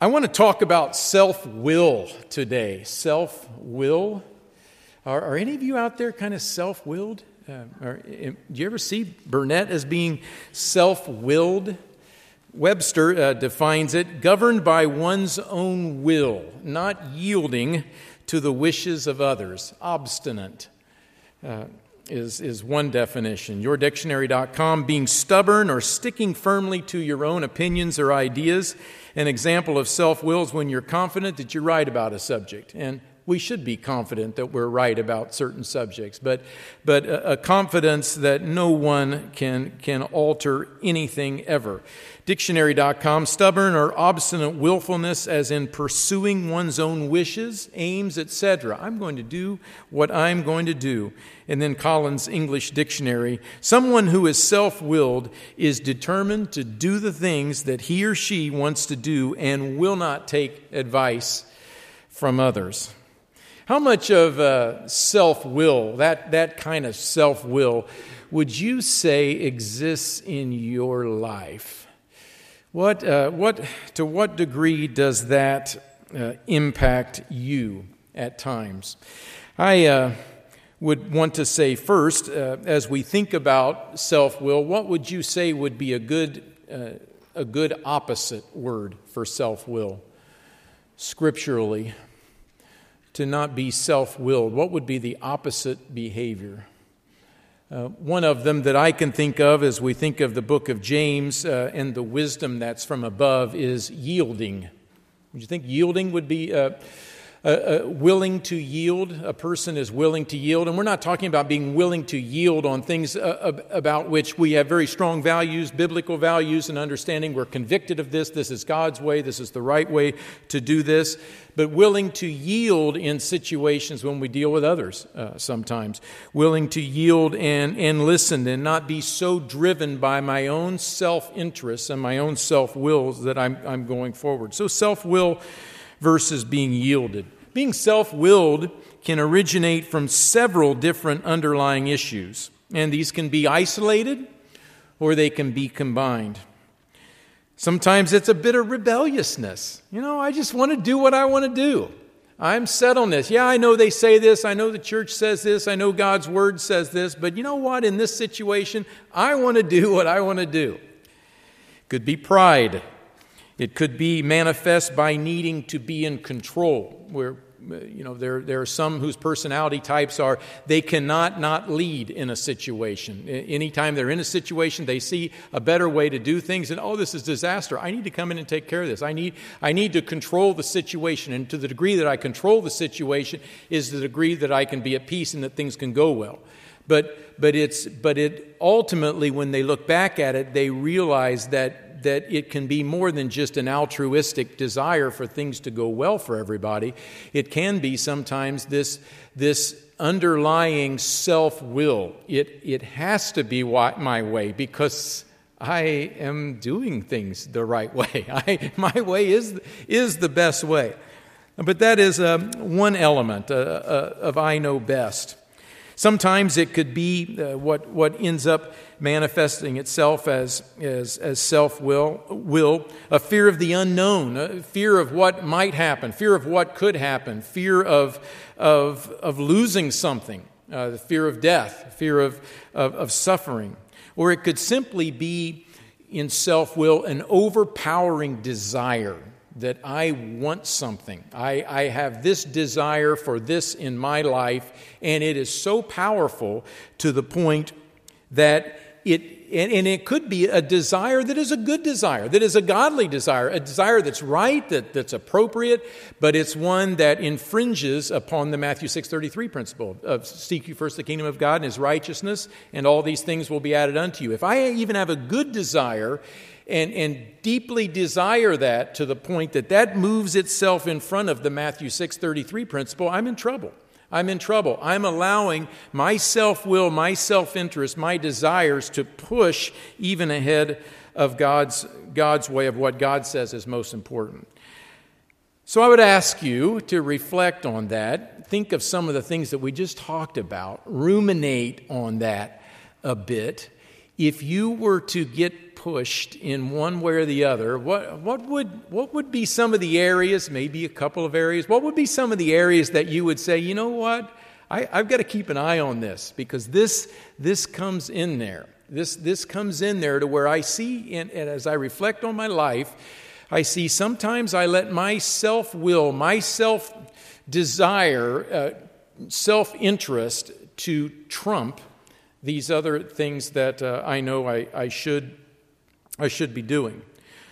I want to talk about self will today. Self will. Are, are, any of you out there kind of self willed? Uh, do you ever see Burnett as being self willed? Webster uh, defines it governed by one's own will, not yielding to the wishes of others, obstinate. Uh, is, is one definition. YourDictionary.com, being stubborn or sticking firmly to your own opinions or ideas. An example of self will is when you're confident that you're right about a subject. And we should be confident that we're right about certain subjects, but, but a, a, confidence that no one can, can alter anything ever. Dictionary.com, stubborn or obstinate willfulness, as in pursuing one's own wishes, aims, etc. I'm going to do what I'm going to do. And then Collins English Dictionary, someone who is self willed is determined to do the things that he or she wants to do and will not take advice from others. How much of uh, self will, that, that kind of self will, would you say exists in your life? What, uh, what, to what degree does that uh, impact you at times? I uh, would want to say first, uh, as we think about self will, what would you say would be a good, uh, a good opposite word for self will scripturally? To not be self willed? What would be the opposite behavior? Uh, one of them that I can think of as we think of the book of James uh, and the wisdom that's from above is yielding. Would you think yielding would be uh, uh, willing to yield. A person is willing to yield. And we're not talking about being willing to yield on things uh, about which we have very strong values, biblical values, and understanding. We're convicted of this. This is God's way. This is the right way to do this. But willing to yield in situations when we deal with others uh, sometimes. Willing to yield and, and listen and not be so driven by my own self interests and my own self wills that I'm, I'm going forward. So, self will versus being yielded. Being self willed can originate from several different underlying issues, and these can be isolated or they can be combined. Sometimes it's a bit of rebelliousness. You know, I just want to do what I want to do. I'm set on this. Yeah, I know they say this. I know the church says this. I know God's word says this. But you know what? In this situation, I want to do what I want to do. Could be pride. It could be manifest by needing to be in control, where you know there, there are some whose personality types are they cannot not lead in a situation. Anytime they're in a situation they see a better way to do things and oh this is disaster. I need to come in and take care of this. I need i need to control the situation. And to the degree that i control the situation is the degree that i can be at peace and that things can go well. But but it's but it ultimately when they look back at it they realize that that it can be more than just an altruistic desire for things to go well for everybody. It can be sometimes this, this underlying self will. It, it has to be my way because I am doing things the right way. I, my way is, is the best way. But that is um, one element uh, uh, of I know best. Sometimes it could be uh, what, what ends up manifesting itself as, as, as self will, will, a fear of the unknown, a fear of what might happen, fear of what could happen, fear of, of, of losing something, uh, the fear of death, fear of, of, of suffering. Or it could simply be in self will an overpowering desire that I want something. I, I have this desire for this in my life, and it is so powerful to the point that it, and, and, it could be a desire that is a good desire, that is a godly desire, a desire that's right, that, that's appropriate, but it's one that infringes upon the Matthew 6.33 principle of seek you first the kingdom of God and his righteousness, and all these things will be added unto you. If I even have a good desire and, and deeply desire that to the point that that moves itself in front of the Matthew 6.33 principle, I'm in trouble. I'm in trouble. I'm allowing my self will, my self interest, my desires to push even ahead of God's, God's way of what God says is most important. So I would ask you to reflect on that. Think of some of the things that we just talked about, ruminate on that a bit. If you were to get pushed in one way or the other, what, what, would, what would be some of the areas, maybe a couple of areas, what would be some of the areas that you would say, you know what, I, have got to keep an eye on this because this, this comes in there. This, this comes in there to where I see, and, and as I reflect on my life, I see sometimes I let my self will, my self desire, uh, self interest to trump these other things that uh, I know I, I, should, I should be doing.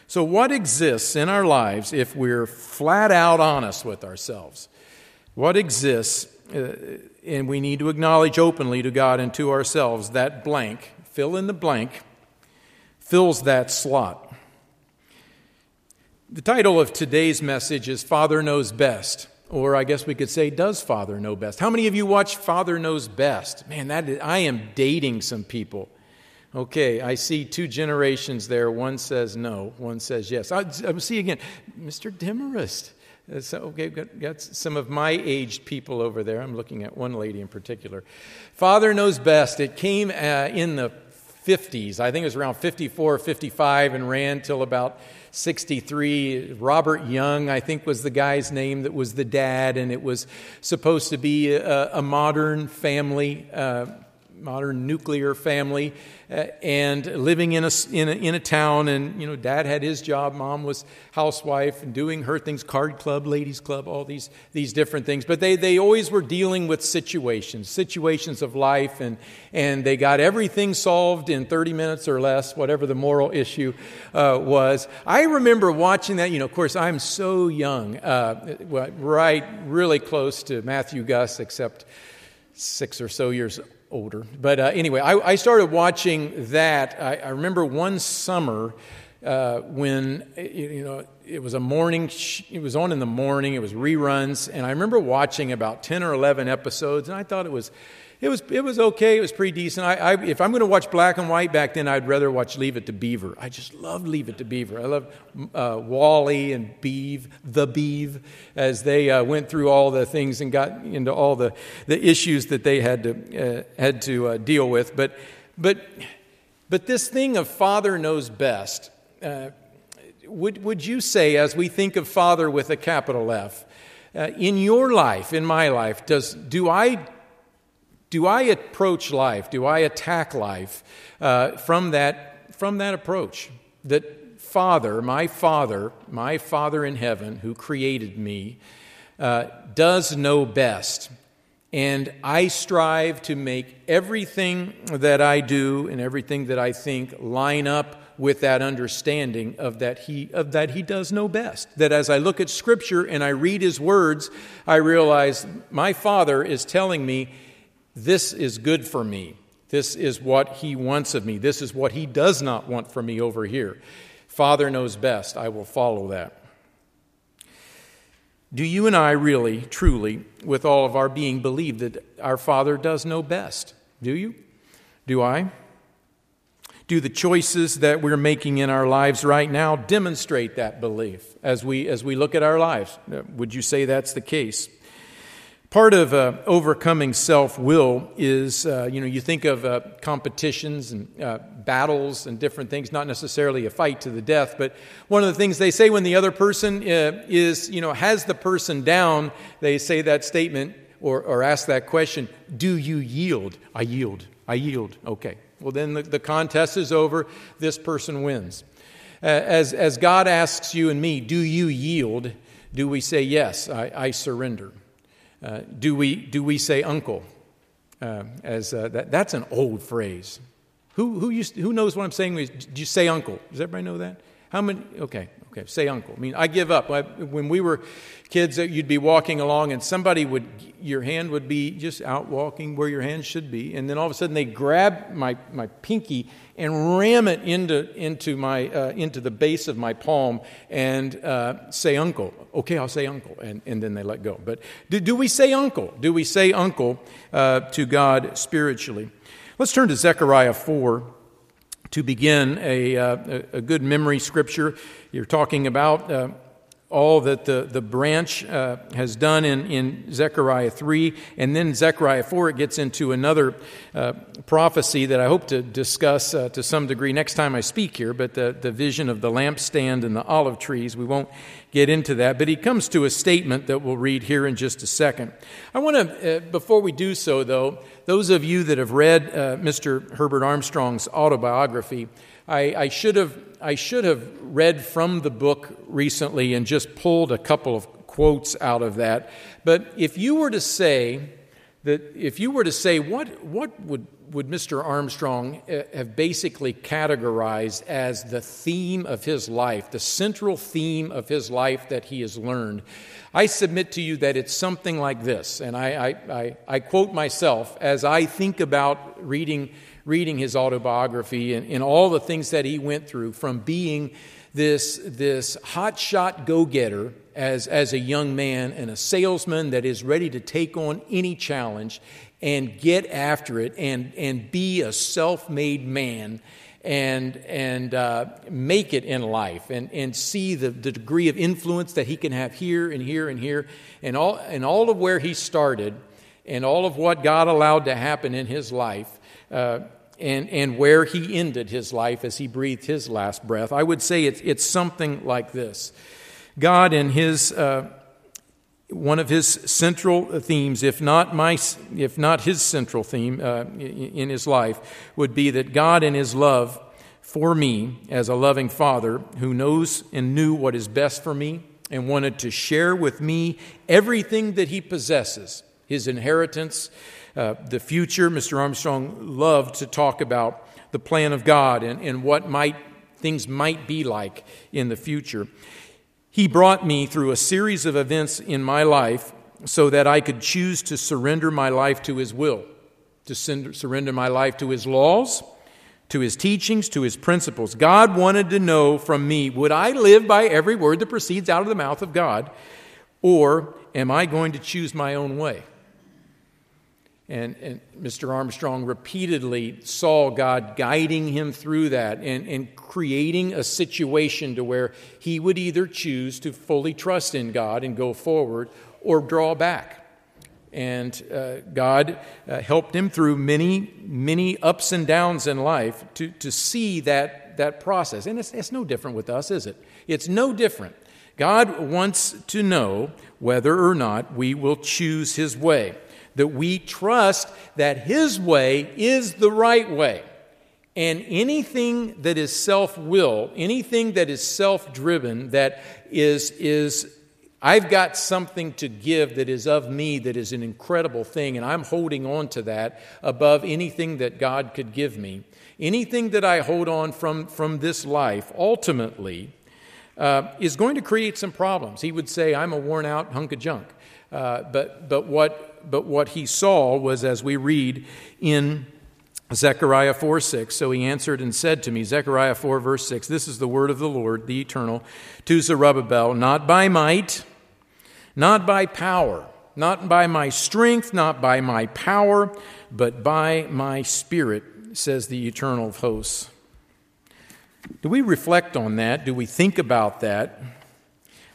So, what exists in our lives if we're flat out honest with ourselves? What exists, uh, and we need to acknowledge openly to God and to ourselves that blank, fill in the blank, fills that slot. The title of today's message is Father Knows Best. Or I guess we could say, Does Father Know Best? How many of you watch Father Knows Best? Man, that is, I am dating some people. Okay, I see two generations there. One says no, one says yes. I, I see again, Mr. Demarest. Uh, so, okay, got, got some of my aged people over there. I'm looking at one lady in particular. Father Knows Best. It came uh, in the 50s. I think it was around 54 or 55 and ran till about 63. Robert Young, I think, was the guy's name that was the dad, and it was supposed to be a, a modern family. Uh, modern nuclear family uh, and living in a, in a, in, a, town and you know dad had his job mom was housewife and doing her things card club ladies club all these these different things. But they, they always were dealing with situations situations of life and and they got everything solved in 30 minutes or less whatever the moral issue uh, was. I remember watching that you know of course i'm so young uh, right really close to matthew gus except six or so years older. But uh, anyway, I, I, started watching that. I, I remember one summer uh, when, you know, it was a morning, it was on in the morning, it was reruns, and I remember watching about 10 or 11 episodes, and I thought it was it was, it was okay. It was pretty decent. I, I, if I'm going to watch black and white back then, I'd rather watch Leave It to Beaver. I just loved Leave It to Beaver. I love uh, Wally and Beav, the Beav, as they uh, went through all the things and got into all the, the issues that they had to, uh, had to uh, deal with. But, but, but this thing of Father knows best, uh, would, would you say, as we think of Father with a capital F, uh, in your life, in my life, does, do I do I approach life, do I attack life uh, from, that, from that approach? That Father, my Father, my Father in heaven who created me, uh, does know best. And I strive to make everything that I do and everything that I think line up with that understanding of that he of that he does know best that as i look at scripture and i read his words i realize my father is telling me this is good for me. This is what He wants of me. This is what He does not want for me over here. Father knows best. I will follow that. Do you and I really, truly, with all of our being, believe that our Father does know best? Do you? Do I? Do the choices that we're making in our lives right now demonstrate that belief as we, as we look at our lives? Would you say that's the case? Part of uh, overcoming self will is, uh, you know, you think of uh, competitions and uh, battles and different things, not necessarily a fight to the death, but one of the things they say when the other person uh, is, you know, has the person down, they say that statement or, or ask that question Do you yield? I yield. I yield. Okay. Well, then the, the contest is over. This person wins. As, as God asks you and me, Do you yield? Do we say, Yes, I, I surrender? Uh, do, we, do we say uncle? Uh, as uh, that, that's an old phrase. Who, who, used, who knows what I'm saying? Do you say uncle? Does everybody know that? How many? Okay, okay, say uncle. I mean, I give up. when we were kids, uh, you'd be walking along and somebody would, your hand would be just out walking where your hand should be. And then all of a sudden they grab my, my pinky and ram it into, into, my, uh, into the base of my palm and uh, say uncle. Okay, I'll say uncle. And, and then they let go. But do, do we say uncle? Do we say uncle uh, to God spiritually? Let's turn to Zechariah 4 to begin a, uh, a good memory scripture. You're talking about uh, all that the, the branch uh, has done in, in Zechariah 3. And then Zechariah 4, it gets into another uh, prophecy that I hope to discuss uh, to some degree next time I speak here, but the, the vision of the lampstand and the olive trees. We won't get into that. But he comes to a statement that we'll read here in just a second. I want to, uh, before we do so, though, those of you that have read uh, Mr. Herbert Armstrong's autobiography, I, I, should have, I should have read from the book recently and just pulled a couple of quotes out of that. But if you were to say that, if you were to say, what, what would, would Mr. Armstrong uh, have basically categorized as the theme of his life, the central theme of his life that he has learned? I submit to you that it's something like this, and I, I, I, I quote myself as I think about reading reading his autobiography and, and all the things that he went through from being this, this hotshot go getter as, as a young man and a salesman that is ready to take on any challenge and get after it and, and be a self made man and, and uh, make it in life and, and see the, the degree of influence that he can have here and here and here and all, and all of where he started and all of what God allowed to happen in his life uh, and, and where he ended his life as he breathed his last breath. I would say it's, it's something like this God, in his, uh, one of his central themes, if not, my, if not his central theme uh, in his life, would be that God, in his love for me as a loving father who knows and knew what is best for me and wanted to share with me everything that he possesses his inheritance uh, the future. Mr. Armstrong loved to talk about the plan of God and, and what might things might be like in the future. He brought me through a series of events in my life so that I could choose to surrender my life to His will, to surrender my life to His laws, to His teachings, to His principles. God wanted to know from me would I live by every word that proceeds out of the mouth of God, or am I going to choose my own way? And, and, Mr. Armstrong repeatedly saw God guiding him through that and, and creating a situation to where he would either choose to fully trust in God and go forward or draw back. And uh, God uh, helped him through many, many ups and downs in life to, to see that, that process. And it's, it's no different with us, is it? It's no different. God wants to know whether or not we will choose his way that we trust that His way is the right way. And anything that is self will, anything that is self driven, that is, is, I've got something to give that is of me that is an incredible thing, and I'm holding on to that above anything that God could give me. Anything that I hold on from, from this life, ultimately, uh, is going to create some problems. He would say, I'm a worn out hunk of junk. Uh, but, but what but what he saw was, as we read in Zechariah 4 6. So he answered and said to me, Zechariah 4, verse 6, This is the word of the Lord, the eternal, to Zerubbabel, not by might, not by power, not by my strength, not by my power, but by my spirit, says the eternal of hosts. Do we reflect on that? Do we think about that?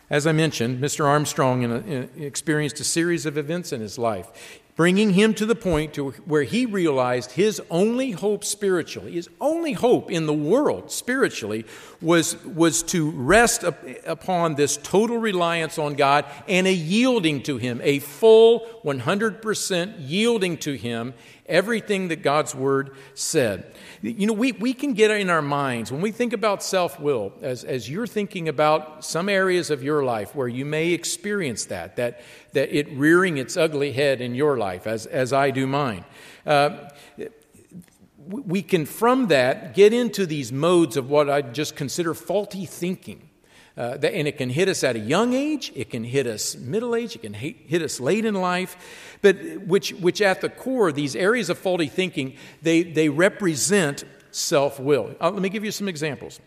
As I mentioned, Mr. Armstrong in a, in, experienced a series of events in his life, bringing him to the point to where he realized his only hope spiritually, his only hope in the world spiritually, was, was to rest up, upon this total reliance on God and a yielding to Him, a full 100% yielding to Him everything that God's Word said. You know, we, we can get in our minds, when we think about self will, as, as you're thinking about some areas of your life where you may experience that, that, that it rearing its ugly head in your life, as, as I do mine. Uh, we can, from that, get into these modes of what I just consider faulty thinking. Uh, and it can hit us at a young age, it can hit us middle age, it can hit us late in life, but which, which at the core, these areas of faulty thinking, they, they represent self will. Uh, let me give you some examples.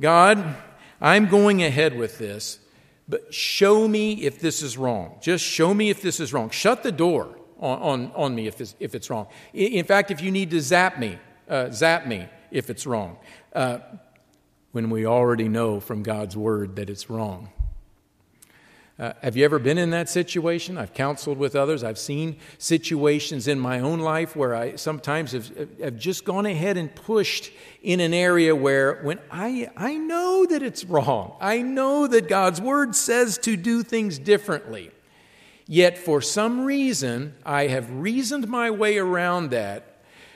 God, I'm going ahead with this, but show me if this is wrong. Just show me if this is wrong. Shut the door on, on, on me if, this, if it's wrong. In fact, if you need to zap me, uh, zap me if it's wrong. Uh, when we already know from God's word that it's wrong. Uh, have you ever been in that situation? I've counseled with others. I've seen situations in my own life where I sometimes have, have just gone ahead and pushed in an area where when I, I know that it's wrong, I know that God's word says to do things differently. Yet for some reason, I have reasoned my way around that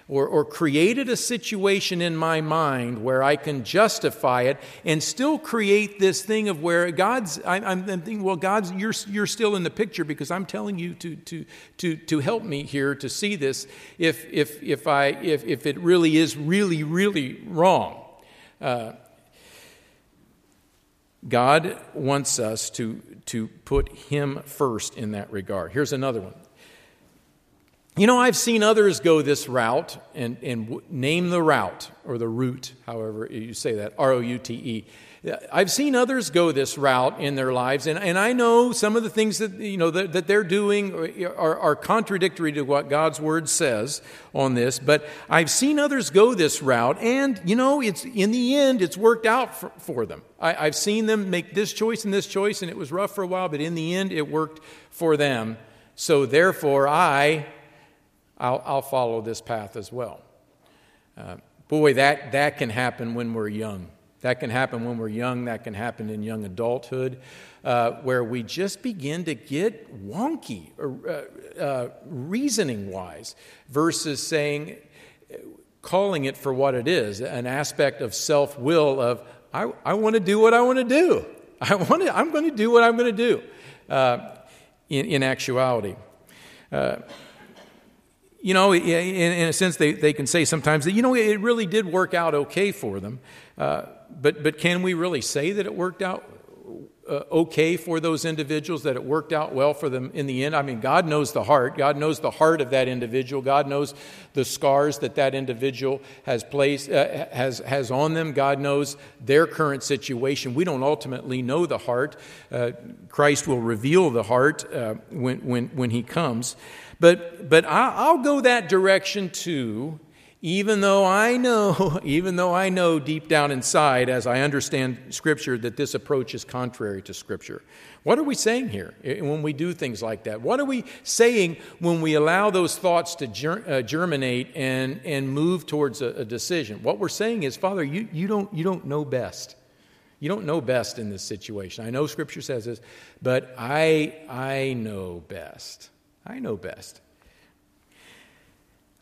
or, or created a situation in my mind where I can justify it and still create this thing of where God's, I, I'm, thinking, well, God's, you're, you're still in the picture because I'm telling you to, to, to, to help me here to see this if, if, if, I, if, if it really is really, really wrong. Uh, God wants us to, to put Him first in that regard. Here's another one you know, I've seen others go this route and, and name the route or the route, however you say that, R O U T E. I've seen others go this route in their lives, and, and I know some of the things that, you know, that, that they're doing are, are contradictory to what God's Word says on this, but I've seen others go this route, and, you know, it's, in the end, it's worked out for, for them. I, I've seen them make this choice and this choice, and it was rough for a while, but in the end, it worked for them. So therefore, I I'll, I'll follow this path as well. Uh, boy, that, that can happen when we're young. That can happen when we're young. That can happen in young adulthood, uh, where we just begin to get wonky, uh, uh, reasoning wise, versus saying, calling it for what it is an aspect of self will, of, I, I want to do what I want to do. I want to, I'm going to do what I'm going to do uh, in, in actuality. Uh, you know, in, in, a sense, they, they can say sometimes that, you know, it really did work out okay for them. Uh, but, but can we really say that it worked out uh, okay for those individuals, that it worked out well for them in the end? I mean, God knows the heart. God knows the heart of that individual. God knows the scars that that individual has placed, uh, has, has on them. God knows their current situation. We don't ultimately know the heart. Uh, Christ will reveal the heart uh, when, when, when He comes. But, but I'll go that direction too, even though I know, even though I know deep down inside, as I understand Scripture, that this approach is contrary to Scripture. What are we saying here when we do things like that? What are we saying when we allow those thoughts to uh, germinate and, and move towards a, a decision? What we're saying is, Father, you, you, don't, you don't know best. You don't know best in this situation. I know Scripture says this, but I, I know best. I know best.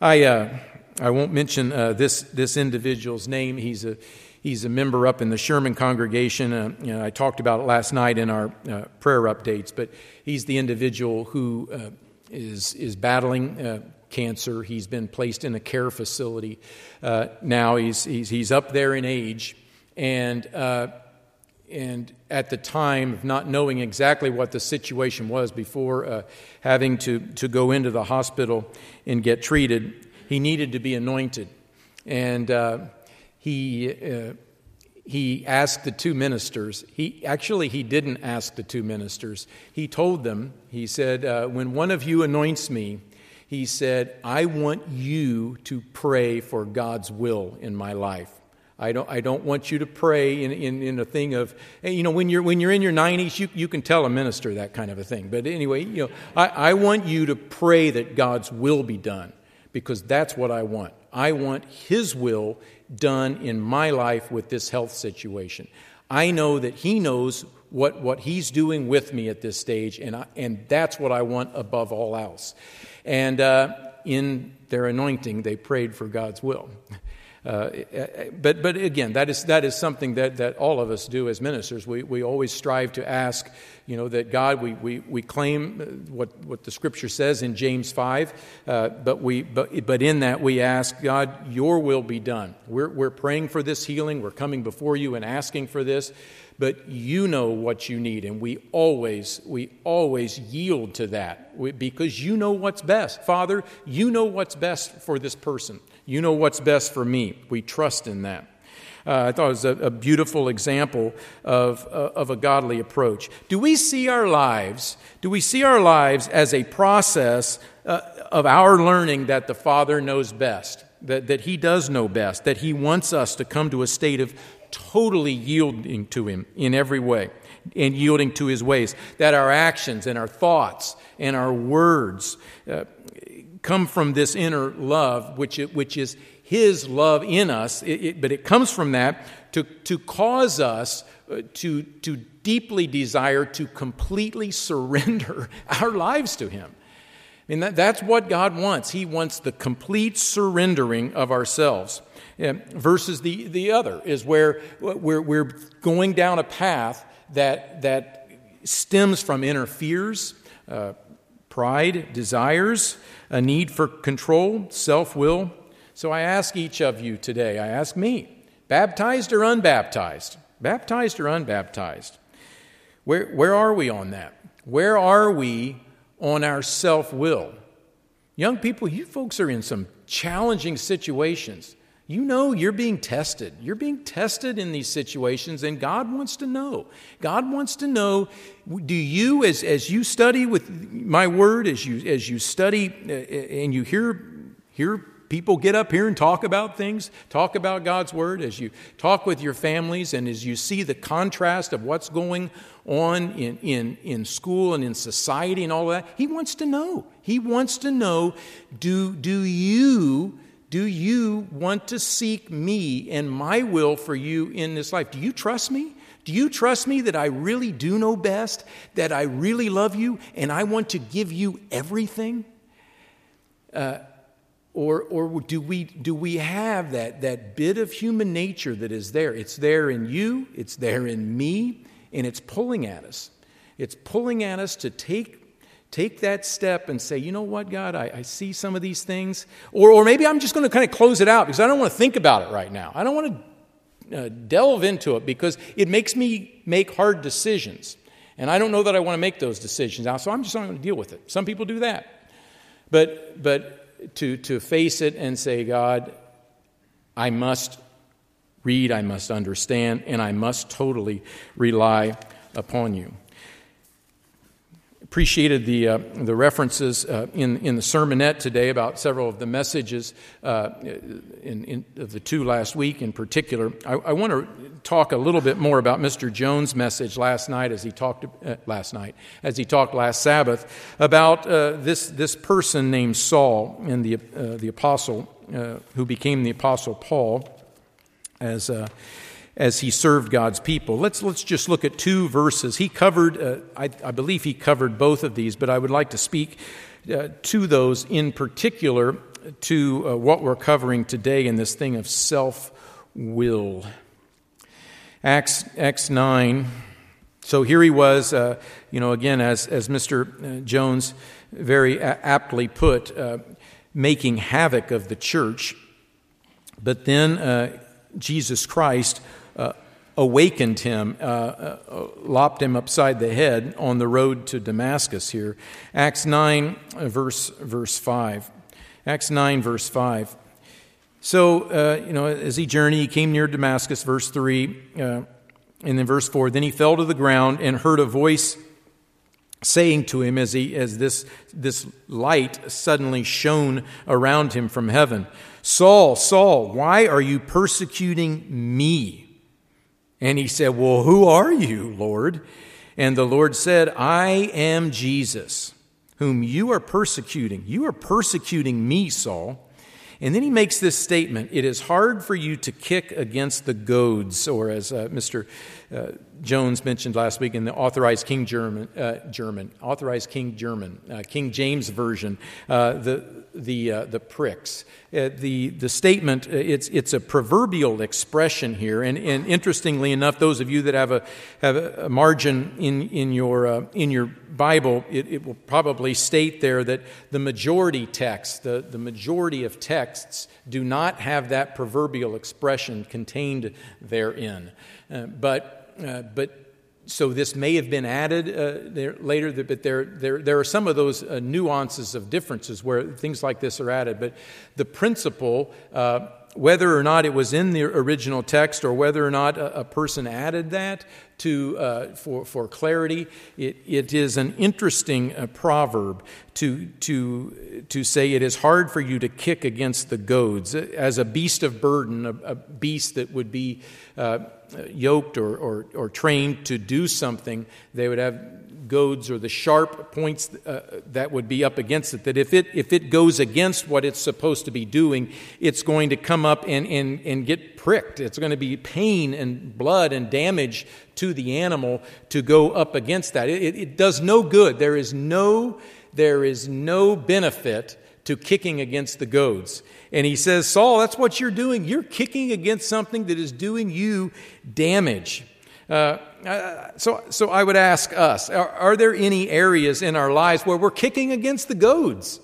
I, uh, I won't mention uh, this, this individual's name. He's a, he's a member up in the Sherman congregation. Uh, you know, I talked about it last night in our uh, prayer updates, but he's the individual who uh, is is battling uh, cancer. He's been placed in a care facility. now he's, he's, he's up there in age. And and at the time of not knowing exactly what the situation was before uh, having to, to go into the hospital and get treated, he needed to be anointed. And uh, he, uh, he asked the two ministers, he, actually, he didn't ask the two ministers. He told them, he said, uh, When one of you anoints me, he said, I want you to pray for God's will in my life. I don't, I don't want you to pray in, in, in, a thing of, you know, when you're, when you're in your 90s, you, you can tell a minister that kind of a thing. But anyway, you know, I, I want you to pray that God's will be done because that's what I want. I want His will done in my life with this health situation. I know that He knows what, what He's doing with me at this stage, and, I, and that's what I want above all else. And uh, in their anointing, they prayed for God's will. Uh, but, but again, that is, that is something that, that all of us do as ministers. We, we always strive to ask, you know, that God, we, we, we claim what, what the scripture says in James 5, uh, but, we, but, but in that we ask, God, your will be done. We're, we're praying for this healing. We're coming before you and asking for this but you know what you need and we always we always yield to that because you know what's best father you know what's best for this person you know what's best for me. We trust in that. Uh, I thought it was a, a beautiful example of, uh, of a godly approach. Do we see our lives? Do we see our lives as a process uh, of our learning that the Father knows best, that, that He does know best, that He wants us to come to a state of totally yielding to Him in every way and yielding to His ways. That our actions and our thoughts and our words uh, come from this inner love, which, which is His love in us, it, it, but it comes from that to, to cause us uh, to, to deeply desire to completely surrender our lives to Him. I mean, that, that's what God wants. He wants the complete surrendering of ourselves. Versus the, the other is where we're, we're going down a path that, that stems from inner fears, uh, pride, desires, a need for control, self will. So I ask each of you today, I ask me, baptized or unbaptized? Baptized or unbaptized? Where, where are we on that? Where are we on our self will? Young people, you folks are in some challenging situations. You know you're being tested. You're being tested in these situations, and God wants to know. God wants to know do you, as, as you study with my word, as you, as you study uh, and you hear, hear people get up here and talk about things, talk about God's word, as you talk with your families, and as you see the contrast of what's going on in, in, in school and in society and all that, He wants to know. He wants to know do, do you do you want to seek me and my will for you in this life? Do you trust me? Do you trust me that I really do know best, that I really love you, and I want to give you everything? Uh, or, or do, we, do we have that, that bit of human nature that is there? It's there in you, it's there in me, and it's pulling at us. It's pulling at us to take take that step and say, you know what, God, I, I see some of these things. Or, or maybe I'm just going to kind of close it out because I don't want to think about it right now. I don't want to uh, delve into it because it makes me make hard decisions. And I don't know that I want to make those decisions now, so I'm just not going to deal with it. Some people do that. But, but to, to face it and say, God, I must read, I must understand, and I must totally rely upon you appreciated the, uh, the references uh, in, in the sermonette today about several of the messages uh, in, in, of the two last week in particular. I, I, want to talk a little bit more about Mr. Jones' message last night as he talked uh, last night, as he talked last Sabbath about uh, this, this person named Saul and the, uh, the apostle who became the apostle Paul as as he served God's people. Let's, let's just look at two verses. He covered, uh, I, I, believe he covered both of these, but I would like to speak uh, to those in particular to uh, what we're covering today in this thing of self will. Acts, Acts 9. So here he was, uh, you know, again, as, as Mr. Uh, Jones very aptly put, uh, making havoc of the church. But then Jesus Christ awakened him, uh, uh, lopped him upside the head on the road to Damascus here. Acts 9, uh, verse, verse 5. Acts 9, verse 5. So, uh, you know, as he journeyed, he came near Damascus, verse 3, uh, and then verse 4. Then he fell to the ground and heard a voice saying to him as, he, as this, this light suddenly shone around him from heaven Saul, Saul, why are you persecuting me? And he said, Well, who are you, Lord? And the Lord said, I am Jesus, whom you are persecuting. You are persecuting me, Saul. And then he makes this statement It is hard for you to kick against the goads, or as uh, Mr. Uh, Jones mentioned last week in the authorized King German, uh, German authorized King German, uh, King James version, uh, the the uh, the pricks. the the statement it's it's a proverbial expression here, and, and interestingly enough, those of you that have a have a margin in in your in your Bible, it, it will probably state there that the majority text, the the majority of texts, do not have that proverbial expression contained therein. Uh, but, uh, but so this may have been added uh, there, later, but there, there, there are some of those uh, nuances of differences where things like this are added. But the principle uh, whether or not it was in the original text or whether or not a, a person added that to, uh, for, for clarity, it, it is an interesting uh, proverb to, to, to say it is hard for you to kick against the goads. As a beast of burden, a, a beast that would be uh, yoked or, or, or trained to do something, they would have goads or the sharp points uh, that would be up against it, that if it, if it goes against what it's supposed to be doing, it's going to come up and, and, and get pricked. It's going to be pain and blood and damage to the animal to go up against that. It, it, it does no good. There is no, there is no benefit to kicking against the goads. And he says, Saul, that's what you're doing. You're kicking against something that is doing you damage. Uh, uh, so, so I would ask us are, are, there any areas in our lives where we're kicking against the goads?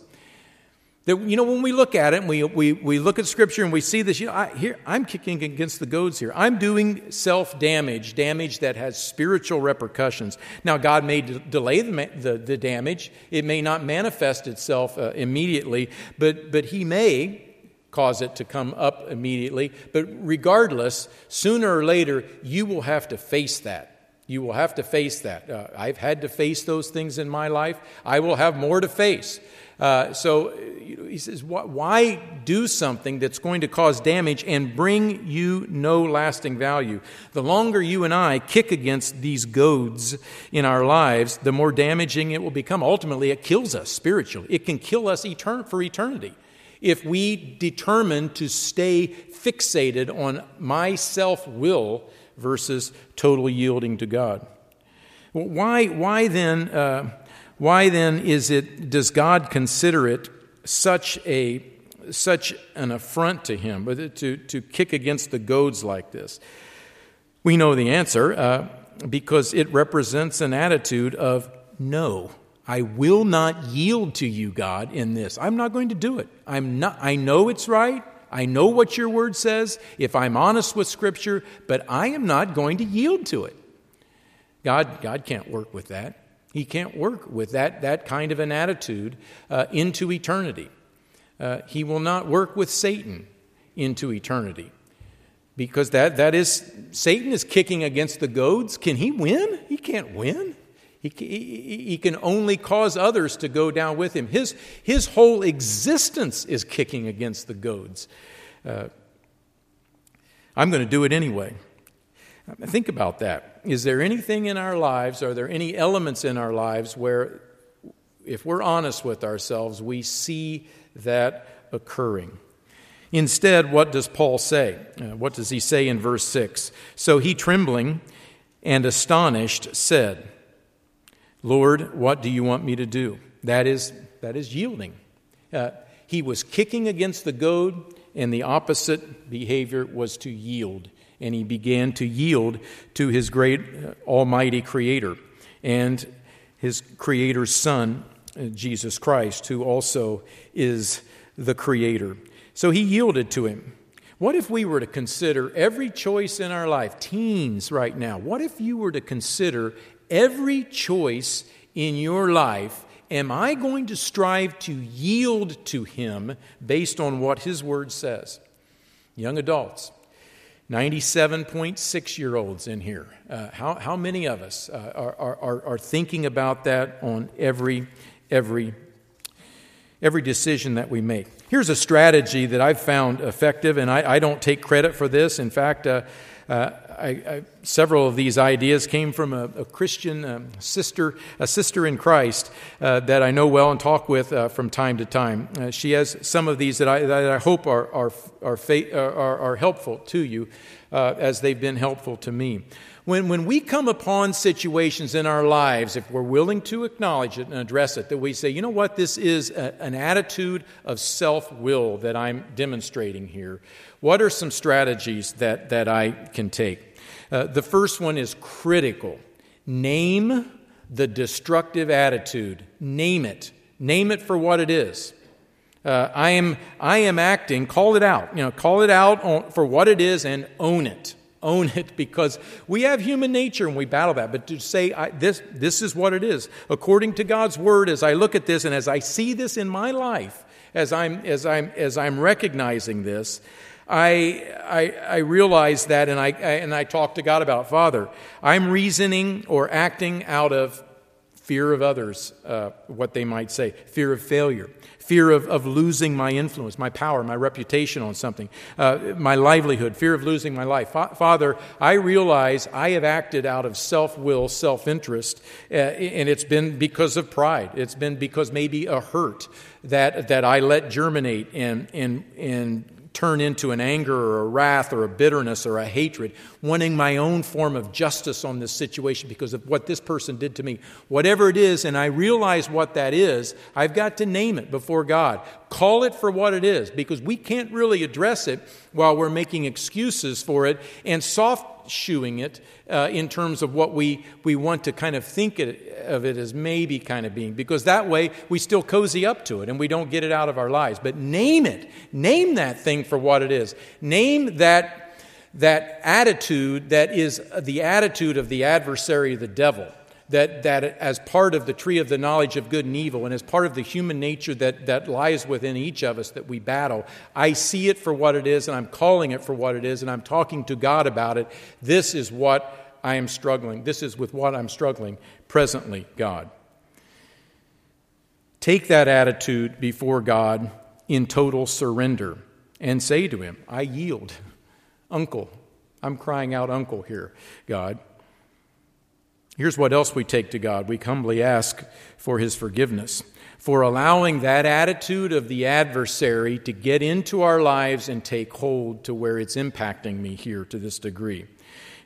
That, you know, when we look at it and we, we, we look at Scripture and we see this, you know, I, here, I'm kicking against the goads here. I'm doing self damage, damage that has spiritual repercussions. Now, God may de- delay the, the, the, damage, it may not manifest itself uh, immediately, but, but He may cause it to come up immediately. But regardless, sooner or later, you will have to face that. You will have to face that. Uh, I've had to face those things in my life. I will have more to face. Uh, so he says, why do something that's going to cause damage and bring you no lasting value? The longer you and I kick against these goads in our lives, the more damaging it will become. Ultimately, it kills us spiritually. It can kill us etern- for eternity if we determine to stay fixated on my self will versus total yielding to God. Why, why, then, uh, why then is it, does God consider it such, a, such an affront to Him to, to kick against the goads like this? We know the answer uh, because it represents an attitude of no. I will not yield to you, God, in this. I'm not going to do it. I'm not, I know it's right. I know what your word says if I'm honest with Scripture, but I am not going to yield to it. God, God can't work with that. He can't work with that, that kind of an attitude uh, into eternity. Uh, he will not work with Satan into eternity because that, that is, Satan is kicking against the goads. Can he win? He can't win. He, he, he, can only cause others to go down with him. His, his whole existence is kicking against the goads. Uh, I'm going to do it anyway. Think about that. Is there anything in our lives, are there any elements in our lives where, if we're honest with ourselves, we see that occurring? Instead, what does Paul say? Uh, what does he say in verse 6? So he, trembling and astonished, said, Lord, what do you want me to do? That is, that is yielding. Uh, he was kicking against the goad, and the opposite behavior was to yield. And he began to yield to his great uh, almighty creator and his creator's son, uh, Jesus Christ, who also is the creator. So he yielded to him. What if we were to consider every choice in our life, teens right now, what if you were to consider every choice in your life, am I going to strive to yield to Him based on what His Word says? Young adults, 97.6 year olds in here. Uh, how, how many of us uh, are, are, are thinking about that on every, every, every decision that we make? Here's a strategy that I've found effective, and I, I don't take credit for this. In fact, uh, uh, I, I, several of these ideas came from a, a Christian um, sister, a sister in Christ uh, that I know well and talk with uh, from time to time. Uh, she has some of these that I, that I hope are, are, are, fa- are, are helpful to you uh, as they've been helpful to me. When, when we come upon situations in our lives, if we're willing to acknowledge it and address it, that we say, you know what, this is a, an attitude of self will that I'm demonstrating here. What are some strategies that, that I can take? Uh, the first one is critical. Name the destructive attitude. Name it. Name it for what it is. Uh, I, am, I am acting, call it out. You know, call it out on, for what it is and own it own it because we have human nature and we battle that. But to say, I, this, this is what it is. According to God's word, as I look at this and as I see this in my life, as I'm, as I'm, as I'm recognizing this, I, I, I realize that and I, I, and I talk to God about, Father, I'm reasoning or acting out of fear of others, uh, what they might say, fear of failure, fear of, of losing my influence, my power, my reputation on something, uh, my livelihood, fear of losing my life. Fa- Father, I realize I have acted out of self will, self interest, uh, and it's been because of pride. It's been because maybe a hurt that, that I let germinate and, and, and turn into an anger or a wrath or a bitterness or a hatred, wanting my own form of justice on this situation because of what this person did to me. Whatever it is, and I realize what that is, I've got to name it before God. Call it for what it is because we can't really address it while we're making excuses for it and soft shoeing it uh, in terms of what we, we want to kind of think it, of it as maybe kind of being, because that way we still cozy up to it and we don't get it out of our lives. But name it. Name that thing for what it is. Name that, that attitude that is the attitude of the adversary, the devil that, that as part of the tree of the knowledge of good and evil and as part of the human nature that, that lies within each of us that we battle, I see it for what it is and I'm calling it for what it is and I'm talking to God about it. This is what I am struggling. This is with what I'm struggling presently, God. Take that attitude before God in total surrender and say to Him, I yield. Uncle, I'm crying out, Uncle, here, God. Here's what else we take to God we humbly ask for His forgiveness, for allowing that attitude of the adversary to get into our lives and take hold to where it's impacting me here to this degree.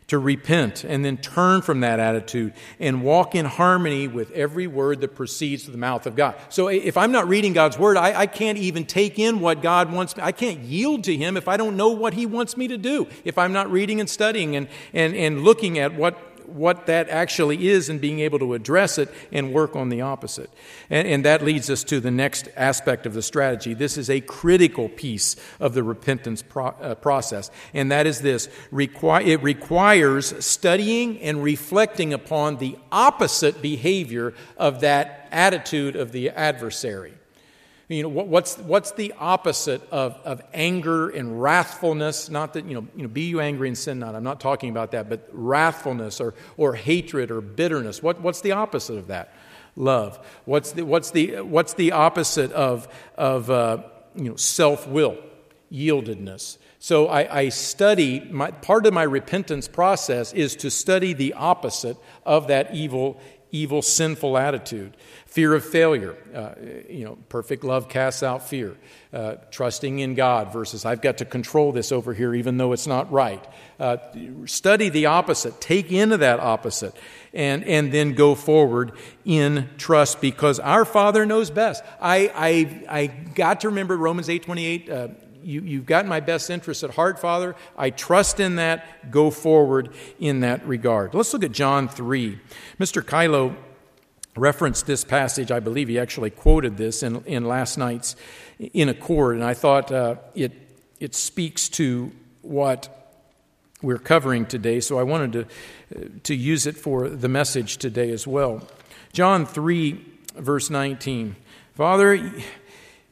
To repent and then turn from that attitude and walk in harmony with every word that proceeds from the mouth of God. So if I'm not reading God's word, I, I can't even take in what God wants me. I can't yield to Him if I don't know what He wants me to do. If I'm not reading and studying and, and, and looking at what what that actually is and being able to address it and work on the opposite. And, and that leads us to the next aspect of the strategy. This is a critical piece of the repentance pro, uh, process, and that is this Requi- it requires studying and reflecting upon the opposite behavior of that attitude of the adversary. You know, what's, what's the opposite of, of anger and wrathfulness? Not that, you know, you know, be you angry and sin not. I'm not talking about that, but wrathfulness or, or hatred or bitterness. What, what's the opposite of that? Love. What's the, what's the, what's the opposite of, of uh, you know, self will? Yieldedness. So I, I study, my, part of my repentance process is to study the opposite of that evil, evil, sinful attitude. Fear of failure. Uh, you know, perfect love casts out fear. Uh, trusting in God versus I've got to control this over here even though it's not right. Uh, study the opposite. Take into that opposite. And, and then go forward in trust because our Father knows best. I, I, I got to remember Romans 8.28, uh, you, you've got my best interests at heart, Father. I trust in that. Go forward in that regard. Let's look at John 3. Mr. Kylo referenced this passage. I believe he actually quoted this in, in last night's In Accord, and I thought uh, it, it speaks to what we're covering today, so I wanted to, to use it for the message today as well. John 3, verse 19. Father,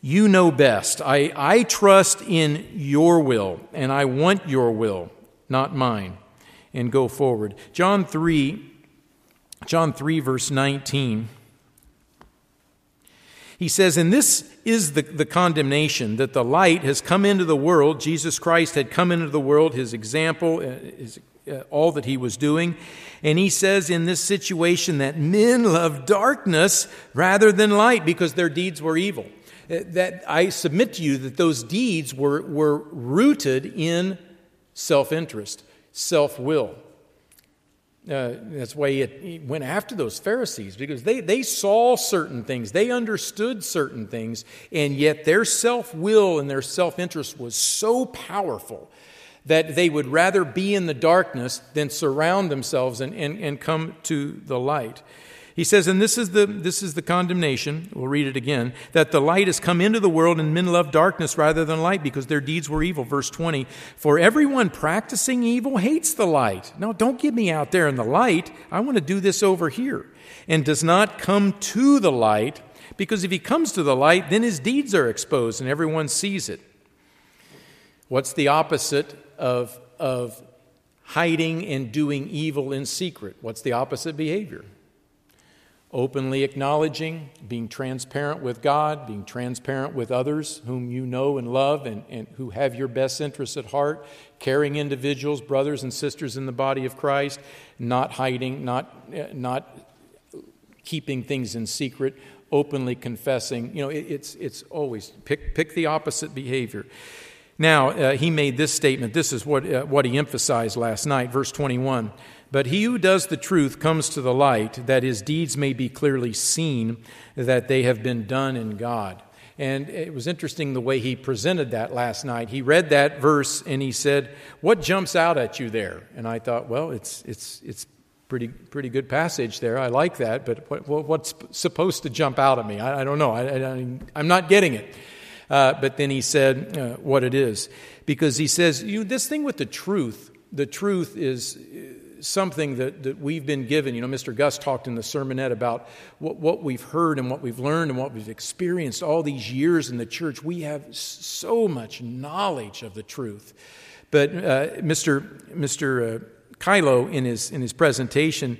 you know best. I, I trust in your will, and I want your will, not mine. And go forward. John 3, John 3, verse 19. He says, And this is the, the condemnation that the light has come into the world. Jesus Christ had come into the world, his example, uh, his, uh, all that he was doing. And he says in this situation that men love darkness rather than light because their deeds were evil. Uh, that I submit to you that those deeds were, were rooted in self interest, self will. Uh, that's why he, went after those Pharisees because they, they saw certain things, they understood certain things, and yet their self will and their self interest was so powerful that they would rather be in the darkness than surround themselves and, and, and come to the light. He says, and this is, the, this is the condemnation, we'll read it again, that the light has come into the world and men love darkness rather than light because their deeds were evil. Verse 20, for everyone practicing evil hates the light. No, don't get me out there in the light. I want to do this over here. And does not come to the light because if he comes to the light, then his deeds are exposed and everyone sees it. What's the opposite of, of hiding and doing evil in secret? What's the opposite behavior? Openly acknowledging, being transparent with God, being transparent with others whom you know and love and, and who have your best interests at heart, caring individuals, brothers and sisters in the body of Christ, not hiding, not, not keeping things in secret, openly confessing. You know, it, it's, it's always pick, pick the opposite behavior. Now, uh, he made this statement. This is what, uh, what he emphasized last night, verse 21. But he who does the truth comes to the light, that his deeds may be clearly seen, that they have been done in God. And it was interesting the way he presented that last night. He read that verse and he said, What jumps out at you there? And I thought, well, it's, it's, it's pretty, pretty good passage there. I like that, but what, what's supposed to jump out at me? I, I don't know. I, am not getting it. Uh, but then he said uh, what it is. Because he says, you this thing with the truth, the truth is something that, that we've been given. You know, Mr. Gus talked in the sermonette about what, what we've heard and what we've learned and what we've experienced all these years in the church. We have so much knowledge of the truth. But uh, Mr. Mr. Uh, Kylo, in his, in his presentation,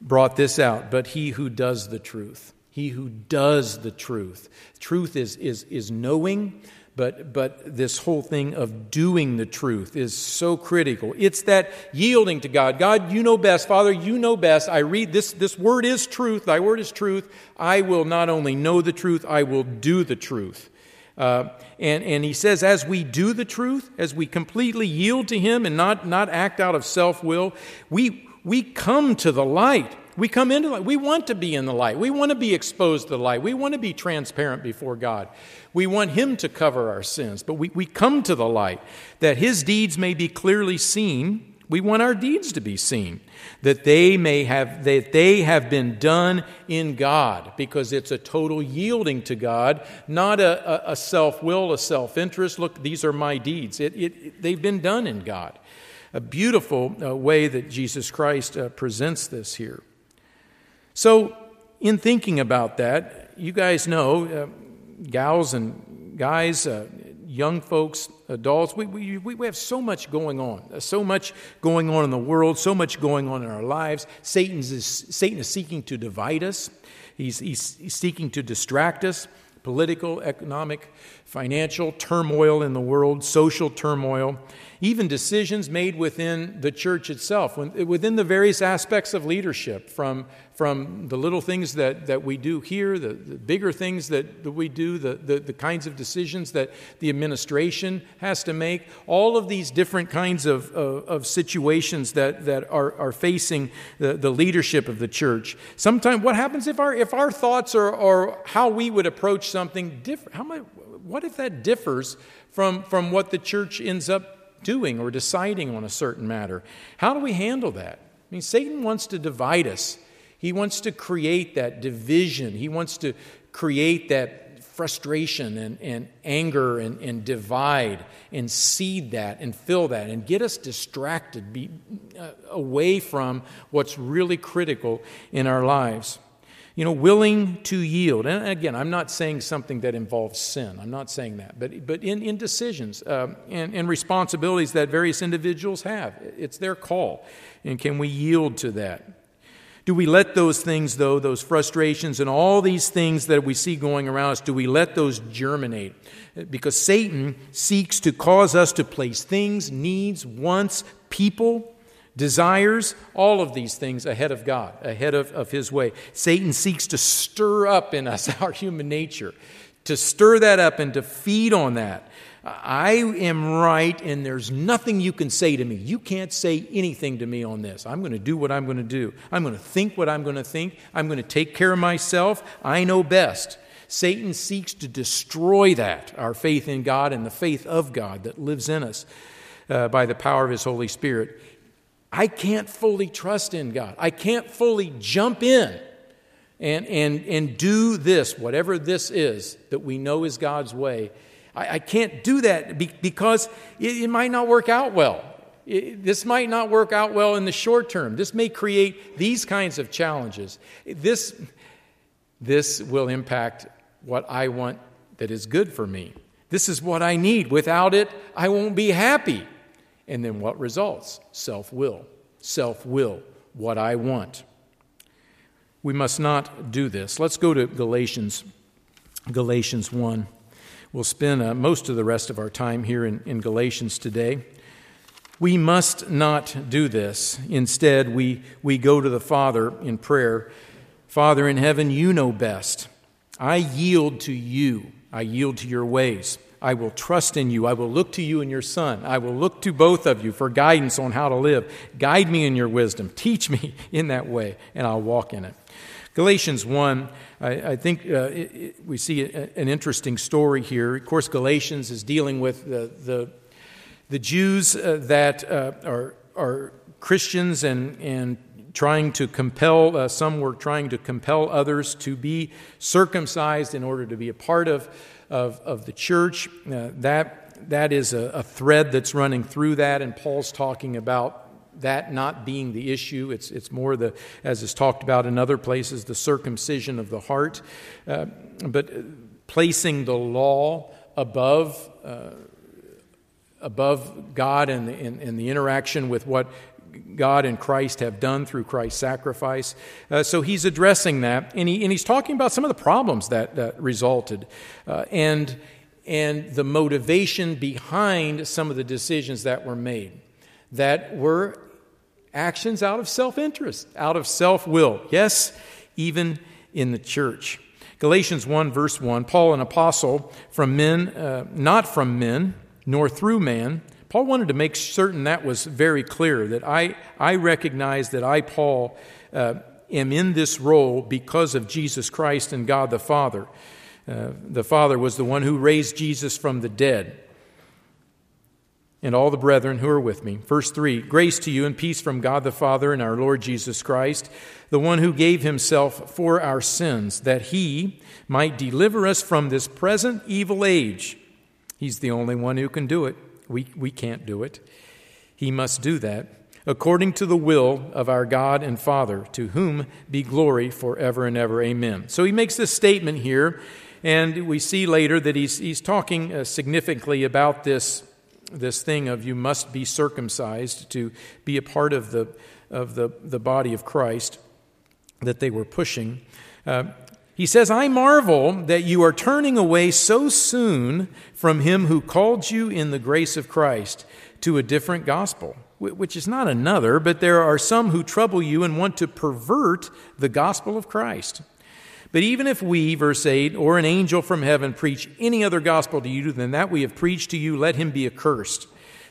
brought this out. But he who does the truth, he who does the truth. Truth is, is, is knowing, but, but this whole thing of doing the truth is so critical. It's that yielding to God. God, you know best. Father, you know best. I read this, this word is truth. Thy word is truth. I will not only know the truth, I will do the truth. Uh, and, and he says, as we do the truth, as we completely yield to him and not, not act out of self will, we, we come to the light. We come into light. We want to be in the light. We want to be exposed to the light. We want to be transparent before God. We want Him to cover our sins, but we, we come to the light that His deeds may be clearly seen. We want our deeds to be seen, that they may have that they have been done in God, because it's a total yielding to God, not a, a, a self will, a self interest. Look, these are my deeds. It, it, they've been done in God. A beautiful uh, way that Jesus Christ uh, presents this here. So, in thinking about that, you guys know, uh, gals and guys, uh, young folks, adults, we, we, we have so much going on, uh, so much going on in the world, so much going on in our lives. Satan's is, Satan is seeking to divide us, he's, he's, he's seeking to distract us. Political, economic, financial turmoil in the world, social turmoil even decisions made within the church itself, within the various aspects of leadership, from, from the little things that, that we do here, the, the bigger things that, that we do, the, the, the, kinds of decisions that the administration has to make, all of these different kinds of, of, of situations that, that are, are facing the, the leadership of the church. Sometimes, what happens if our, if our thoughts are, how we would approach something different? How might, what if that differs from, from what the church ends up doing or deciding on a certain matter. How do we handle that? I mean, Satan wants to divide us. He wants to create that division. He wants to create that frustration and, and anger and, and divide and seed that and fill that and get us distracted, be, uh, away from what's really critical in our lives you know, willing to yield. And again, I'm not saying something that involves sin. I'm not saying that. But, but in, in decisions uh, and, and responsibilities that various individuals have, it's their call. And can we yield to that? Do we let those things, though, those frustrations and all these things that we see going around us, do we let those germinate? Because Satan seeks to cause us to place things, needs, wants, people, desires, all of these things ahead of God, ahead of, of His way. Satan seeks to stir up in us our human nature, to stir that up and to feed on that. I am right, and there's nothing you can say to me. You can't say anything to me on this. I'm going to do what I'm going to do. I'm going to think what I'm going to think. I'm going to take care of myself. I know best. Satan seeks to destroy that, our faith in God and the faith of God that lives in us uh, by the power of His Holy Spirit. I can't fully trust in God. I can't fully jump in and, and, and do this, whatever this is that we know is God's way. I, I can't do that because it, it, might not work out well. It, this might not work out well in the short term. This may create these kinds of challenges. This, this will impact what I want that is good for me. This is what I need. Without it, I won't be happy. And then what results? Self will. Self will. What I want. We must not do this. Let's go to Galatians, Galatians 1. We'll spend uh, most of the rest of our time here in, in Galatians today. We must not do this. Instead, we, we go to the Father in prayer. Father in heaven, you know best. I yield to you. I yield to your ways. I will trust in you. I will look to you and your Son. I will look to both of you for guidance on how to live. Guide me in your wisdom. Teach me in that way, and I'll walk in it. Galatians 1, I, I think uh, it, it, we see a, an interesting story here. Of course, Galatians is dealing with the, the, the Jews uh, that uh, are, are Christians and, and trying to compel, uh, some were trying to compel others to be circumcised in order to be a part of, of, of the church. Uh, that, that is a, a thread that's running through that, and Paul's talking about that not being the issue. It's, it's more the, as is talked about in other places, the circumcision of the heart. Uh, but placing the law above, uh, above God and and, and the interaction with what God and Christ have done through Christ's sacrifice. Uh, so he's addressing that, and, he, and he's talking about some of the problems that, that resulted uh, and, and the motivation behind some of the decisions that were made that were actions out of self interest, out of self will. Yes, even in the church. Galatians 1, verse 1 Paul, an apostle from men, uh, not from men, nor through man. Paul wanted to make certain that was very clear that I, I recognize that I, Paul, uh, am in this role because of Jesus Christ and God the Father. Uh, the Father was the one who raised Jesus from the dead and all the brethren who are with me. Verse 3 Grace to you and peace from God the Father and our Lord Jesus Christ, the one who gave himself for our sins, that he might deliver us from this present evil age. He's the only one who can do it. We, we can't do it. He must do that according to the will of our God and Father, to whom be glory forever and ever. Amen. So he makes this statement here, and we see later that he's, he's talking uh, significantly about this this thing of you must be circumcised to be a part of the, of the, the body of Christ that they were pushing. Uh, he says, I marvel that you are turning away so soon from him who called you in the grace of Christ to a different gospel, which is not another, but there are some who trouble you and want to pervert the gospel of Christ. But even if we, verse 8, or an angel from heaven preach any other gospel to you than that we have preached to you, let him be accursed.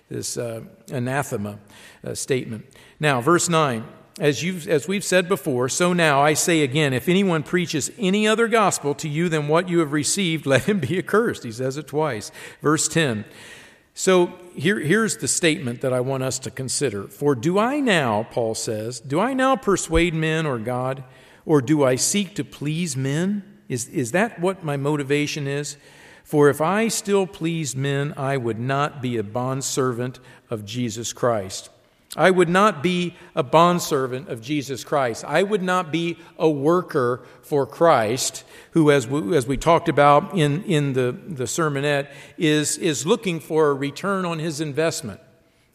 This uh, anathema uh, statement. Now, verse 9. As, you've, as we've said before, so now I say again if anyone preaches any other gospel to you than what you have received, let him be accursed. He says it twice. Verse 10. So here, here's the statement that I want us to consider. For do I now, Paul says, do I now persuade men or God? Or do I seek to please men? Is, is that what my motivation is? For if I still pleased men, I would not be a bondservant of Jesus Christ. I would not be a bondservant of Jesus Christ. I would not be a worker for Christ, who, as we, as we talked about in, in the, the sermonette, is, is looking for a return on his investment.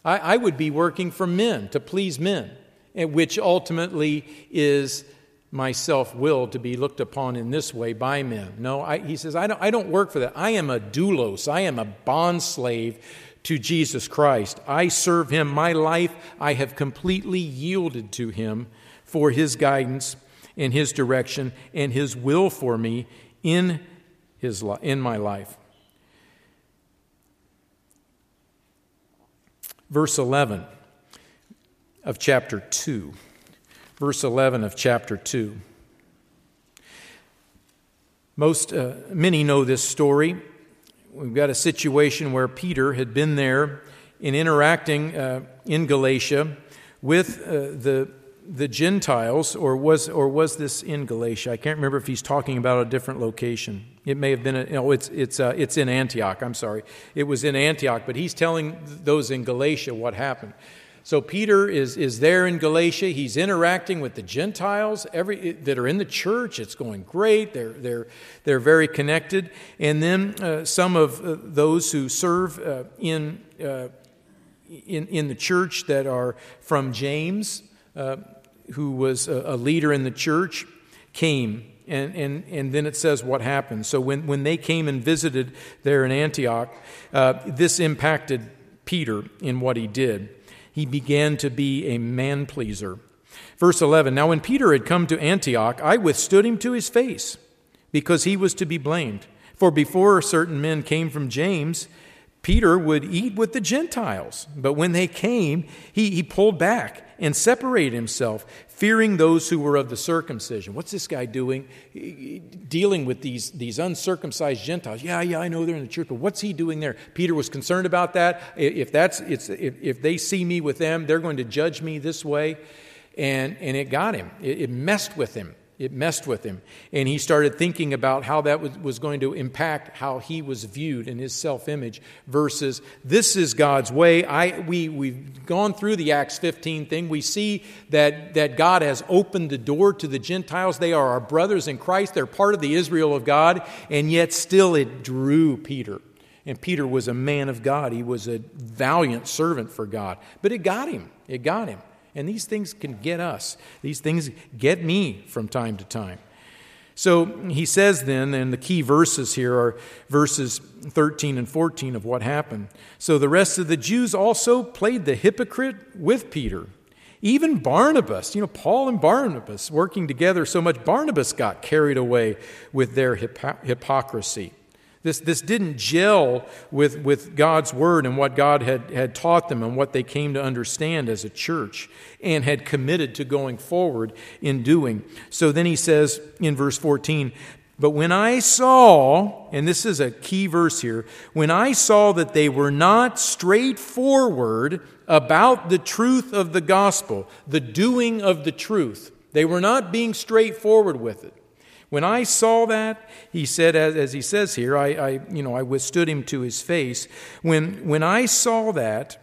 I, I would be working for men, to please men, which ultimately is my self will to be looked upon in this way by men. No, I, he says, I don't, I don't work for that. I am a doulos, I am a bond slave to Jesus Christ. I serve him. My life, I have completely yielded to him for his guidance and his direction and his will for me in, his, in my life. Verse 11 of chapter 2 verse 11 of chapter 2. Most, uh, many know this story. We've got a situation where Peter had been there in interacting uh, in Galatia with uh, the, the Gentiles, or was, or was this in Galatia? I can't remember if he's talking about a different location. It may have been, a, no, it's, it's, uh, it's in Antioch, I'm sorry. It was in Antioch, but he's telling those in Galatia what happened. So Peter is, is there in Galatia. He's interacting with the Gentiles every, that are in the church. It's going great. They're, they're, they're very connected. And then uh, some of uh, those who serve uh, in, uh, in, in the church that are from James, uh, who was a, a leader in the church, came and, and, and then it says what happened. So when, when they came and visited there in Antioch, uh, this impacted Peter in what he did he began to be a man pleaser. Verse 11 Now, when Peter had come to Antioch, I withstood him to his face, because he was to be blamed. For before certain men came from James, Peter would eat with the Gentiles. But when they came, he, he pulled back and separated himself, fearing those who were of the circumcision. What's this guy doing? Dealing with these, these uncircumcised Gentiles. Yeah, yeah, I know they're in the church, but what's he doing there? Peter was concerned about that. If, that's, it's, if, if they see me with them, they're going to judge me this way. And, and it got him, it, it messed with him it messed with him. And he started thinking about how that was, going to impact how he was viewed in his self image versus this is God's way. I, we, we've gone through the Acts 15 thing. We see that, that God has opened the door to the Gentiles. They are our brothers in Christ, they're part of the Israel of God, and yet still it drew Peter. And Peter was a man of God. He was a valiant servant for God. But it got him. It got him. And these things can get us. These things get me from time to time. So he says then, and the key verses here are verses 13 and 14 of what happened. So the rest of the Jews also played the hypocrite with Peter. Even Barnabas, you know, Paul and Barnabas working together so much, Barnabas got carried away with their hypocrisy. This, this didn't gel with, with God's word and what God had, had taught them and what they came to understand as a church and had committed to going forward in doing. So then he says in verse 14, But when I saw, and this is a key verse here, when I saw that they were not straightforward about the truth of the gospel, the doing of the truth, they were not being straightforward with it. When I saw that, he said, as, as he says here, I, I, you know, I withstood him to his face. When, when I saw that,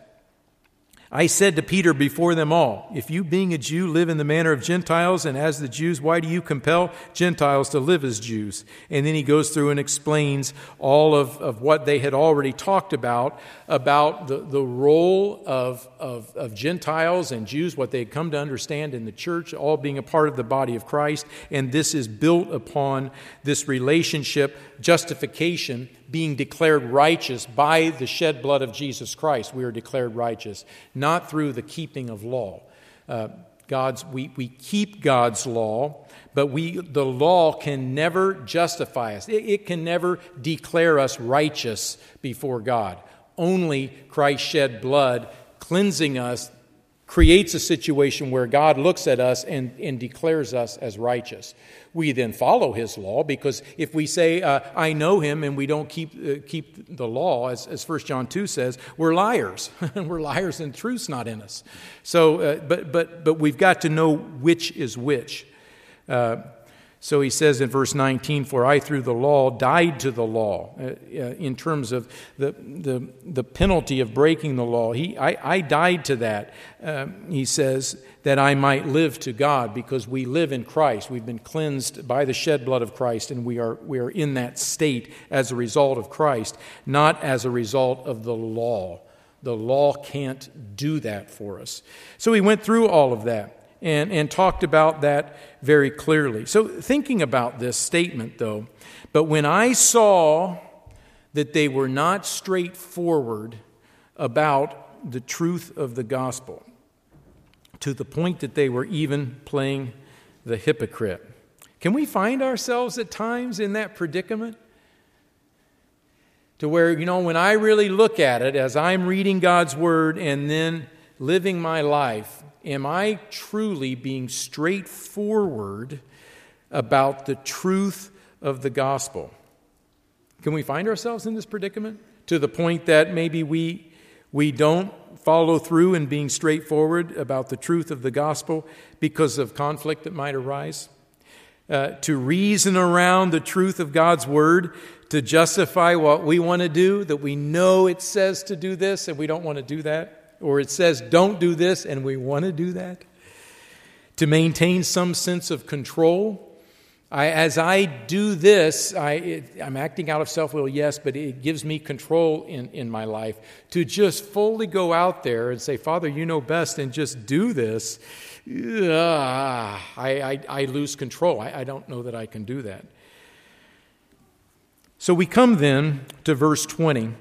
I said to Peter before them all, If you, being a Jew, live in the manner of Gentiles, and as the Jews, why do you compel Gentiles to live as Jews? And then he goes through and explains all of, of what they had already talked about, about the, the role of, of, of Gentiles and Jews, what they had come to understand in the church, all being a part of the body of Christ. And this is built upon this relationship, justification, being declared righteous by the shed blood of Jesus Christ. We are declared righteous, not through the keeping of law. Uh, God's, we, we keep God's law, but we, the law can never justify us. It, it can never declare us righteous before God. Only Christ shed blood cleansing us creates a situation where God looks at us and, and declares us as righteous. We then follow his law because if we say, uh, I know him, and we don't keep, uh, keep the law, as, as 1 John 2 says, we're liars. we're liars and truth's not in us. So, uh, but, but, but we've got to know which is which. So he says in verse 19, For I through the law died to the law, uh, uh, in terms of the, the, the penalty of breaking the law. He, I, I died to that, uh, he says, that I might live to God, because we live in Christ. We've been cleansed by the shed blood of Christ, and we are, we are in that state as a result of Christ, not as a result of the law. The law can't do that for us. So he went through all of that and, and talked about that very clearly. So, thinking about this statement, though, but when I saw that they were not straightforward about the truth of the gospel, to the point that they were even playing the hypocrite. Can we find ourselves at times in that predicament? To where, you know, when I really look at it as I'm reading God's word and then living my life, am I truly being straightforward about the truth of the gospel? Can we find ourselves in this predicament to the point that maybe we, we don't follow through in being straightforward about the truth of the gospel because of conflict that might arise? Uh, to reason around the truth of God's word to justify what we want to do, that we know it says to do this and we don't want to do that? Or it says, don't do this, and we want to do that. To maintain some sense of control. I, as I do this, I, I'm acting out of self will, yes, but it gives me control in, in my life. To just fully go out there and say, Father, you know best, and just do this, I, I, I, lose control. I, I don't know that I can do that. So we come then to verse 20,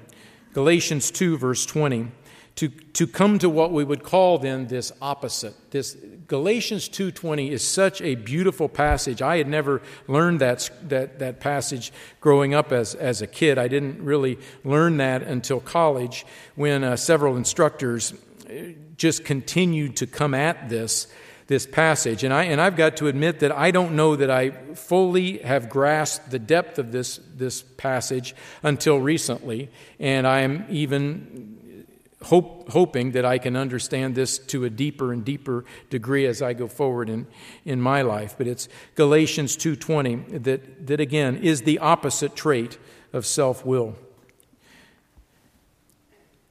Galatians 2, verse 20 to, to come to what we would call then this opposite. This Galatians 2:20 is such a beautiful passage. I had never learned that, that, that passage growing up as, as a kid. I didn't really learn that until college when uh, several instructors uh, just continued to come at this this passage. And, I, and I've got to admit that I don't know that I fully have grasped the depth of this, this passage until recently. And I am even hope, hoping that I can understand this to a deeper and deeper degree as I go forward in, in my life. But it's Galatians 2.20 that, that, again, is the opposite trait of self-will.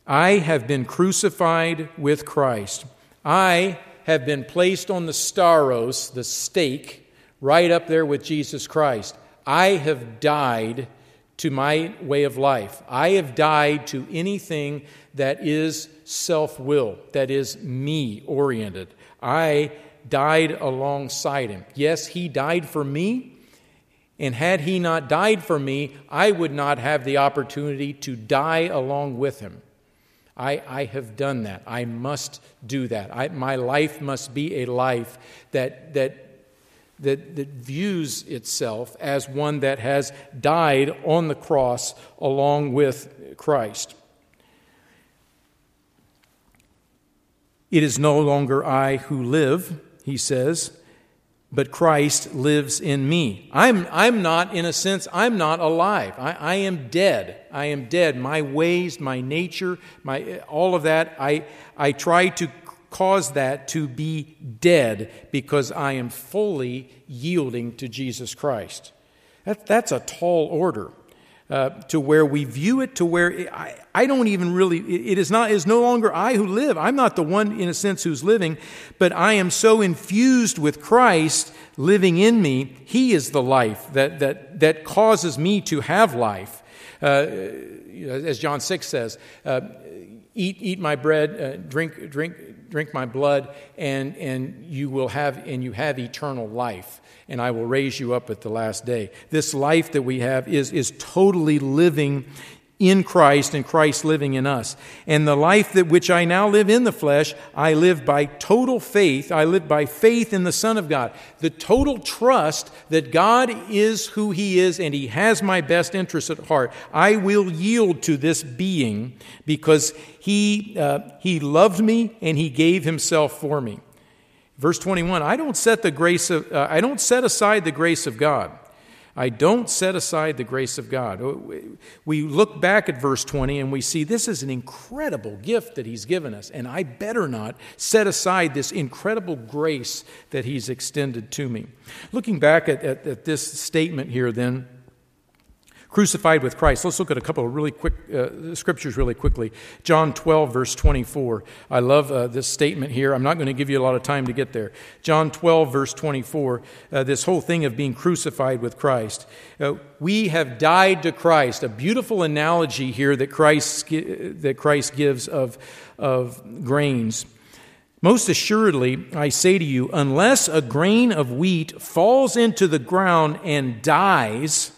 I have been crucified with Christ. I have been placed on the stauros, the stake, right up there with Jesus Christ. I have died to my way of life. I have died to anything that is self will, that is me oriented. I died alongside him. Yes, he died for me. And had he not died for me, I would not have the opportunity to die along with him. I, I have done that. I must do that. I, my life must be a life that, that that, that views itself as one that has died on the cross along with Christ. It is no longer I who live, he says, but Christ lives in me. I'm, I'm not, in a sense, I'm not alive. I, I am dead. I am dead. My ways, my nature, my, all of that, I, I try to cause that to be dead because I am fully yielding to Jesus Christ. That, that's a tall order. Uh, to where we view it to where it, I, I don't even really it is not is no longer I who live. I'm not the one in a sense who's living, but I am so infused with Christ living in me. He is the life that that that causes me to have life. Uh, as John six says, uh, eat eat my bread, uh, drink drink drink my blood, and, and you will have, and you have eternal life, and I will raise you up at the last day. This life that we have is, is totally living in Christ and Christ living in us. And the life that which I now live in the flesh, I live by total faith. I live by faith in the Son of God. The total trust that God is who He is and He has my best interest at heart. I will yield to this being because He, uh, he loved me and He gave Himself for me. Verse 21, I don't set the grace of, uh, I don't set aside the grace of God. I don't set aside the grace of God. Oh, we look back at verse 20 and we see this is an incredible gift that He's given us, and I better not set aside this incredible grace that He's extended to me. Looking back at, at, at this statement here, then, crucified with Christ. Let's look at a couple of really quick uh, scriptures really quickly. John 12, verse 24. I love uh, this statement here. I'm not going to give you a lot of time to get there. John 12, verse 24. Uh, this whole thing of being crucified with Christ. Uh, we have died to Christ. A beautiful analogy here that Christ, that Christ gives of, of grains. Most assuredly, I say to you, unless a grain of wheat falls into the ground and dies,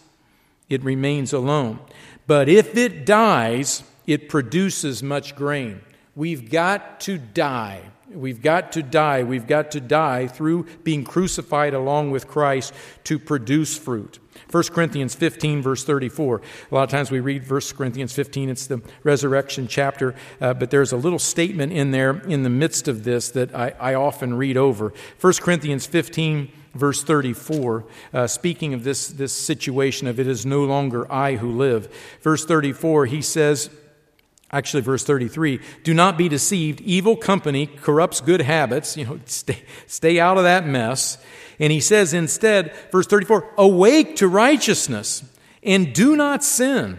it remains alone. But if it dies, it produces much grain. We've got to die. We've got to die. We've got to die through being crucified along with Christ to produce fruit. 1 Corinthians 15, verse 34. A lot of times we read 1 Corinthians 15, it's the resurrection chapter, uh, but there's a little statement in there in the midst of this that I, I often read over. 1 Corinthians 15, verse 34, uh, speaking of this, this situation of it is no longer I who live. Verse 34, he says, actually verse 33 do not be deceived. Evil company corrupts good habits. You know stay, stay out of that mess. And he says instead verse 34 awake to righteousness and do not sin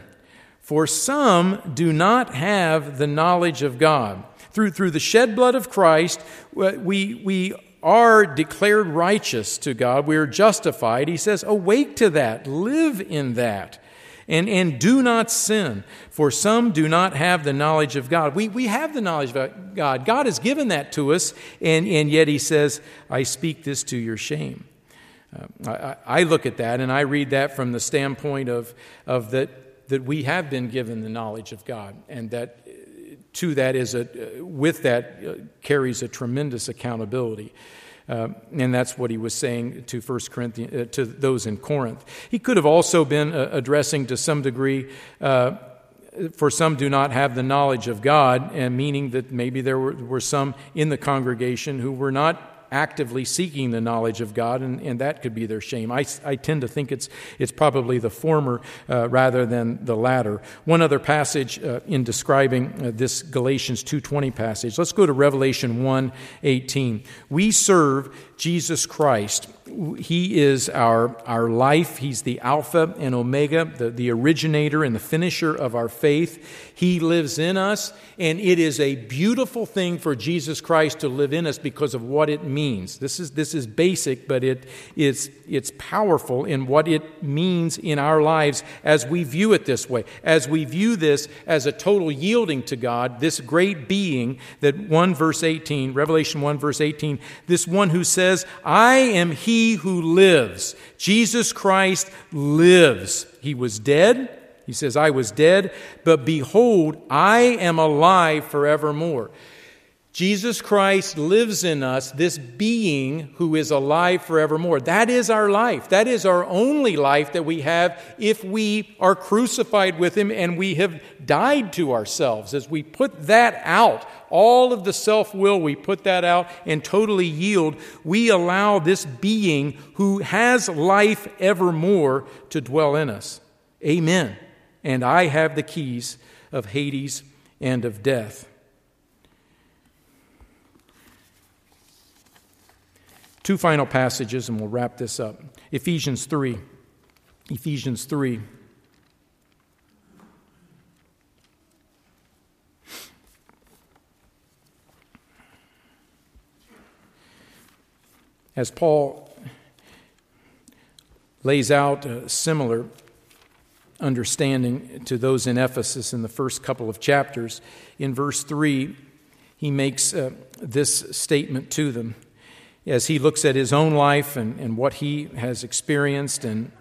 for some do not have the knowledge of god. Through, through the shed blood of Christ, we, we are declared righteous to God. We are justified. He says, Awake to that, live in that. And, and do not sin, for some do not have the knowledge of God. We, we have the knowledge of God. God has given that to us, and, and yet He says, I speak this to your shame. Uh, I, I, look at that and I read that from the standpoint of, of that, that we have been given the knowledge of God, and that to that is a, with that uh, carries a tremendous accountability. Uh, and that's what he was saying to First Corinthians, uh, to those in Corinth. He could have also been uh, addressing to some degree, uh, for some do not have the knowledge of God, and meaning that maybe there were, were some in the congregation who were not actively seeking the knowledge of God, and, and that could be their shame. I, I tend to think it's, it's probably the former uh, rather than the latter. One other passage uh, in describing uh, this Galatians 2.20 passage. Let's go to Revelation 1.18. We serve Jesus Christ. He is our, our life. He's the Alpha and Omega, the, the originator and the finisher of our faith. He lives in us, and it is a beautiful thing for Jesus Christ to live in us because of what it means. This is, this is basic, but it, it's, it's powerful in what it means in our lives as we view it this way. As we view this as a total yielding to God, this great being that 1 verse 18, Revelation 1 verse 18, this one who says, says, I am he who lives. Jesus Christ lives. He was dead. He says, I was dead, but behold, I am alive forevermore. Jesus Christ lives in us, this being who is alive forevermore. That is our life. That is our only life that we have if we are crucified with Him and we have died to ourselves. As we put that out, all of the self will, we put that out and totally yield, we allow this being who has life evermore to dwell in us. Amen. And I have the keys of Hades and of death. Two final passages, and we'll wrap this up. Ephesians 3. Ephesians 3. As Paul lays out a similar understanding to those in Ephesus in the first couple of chapters, in verse 3, he makes uh, this statement to them as he looks at his own life and, and what he has experienced and,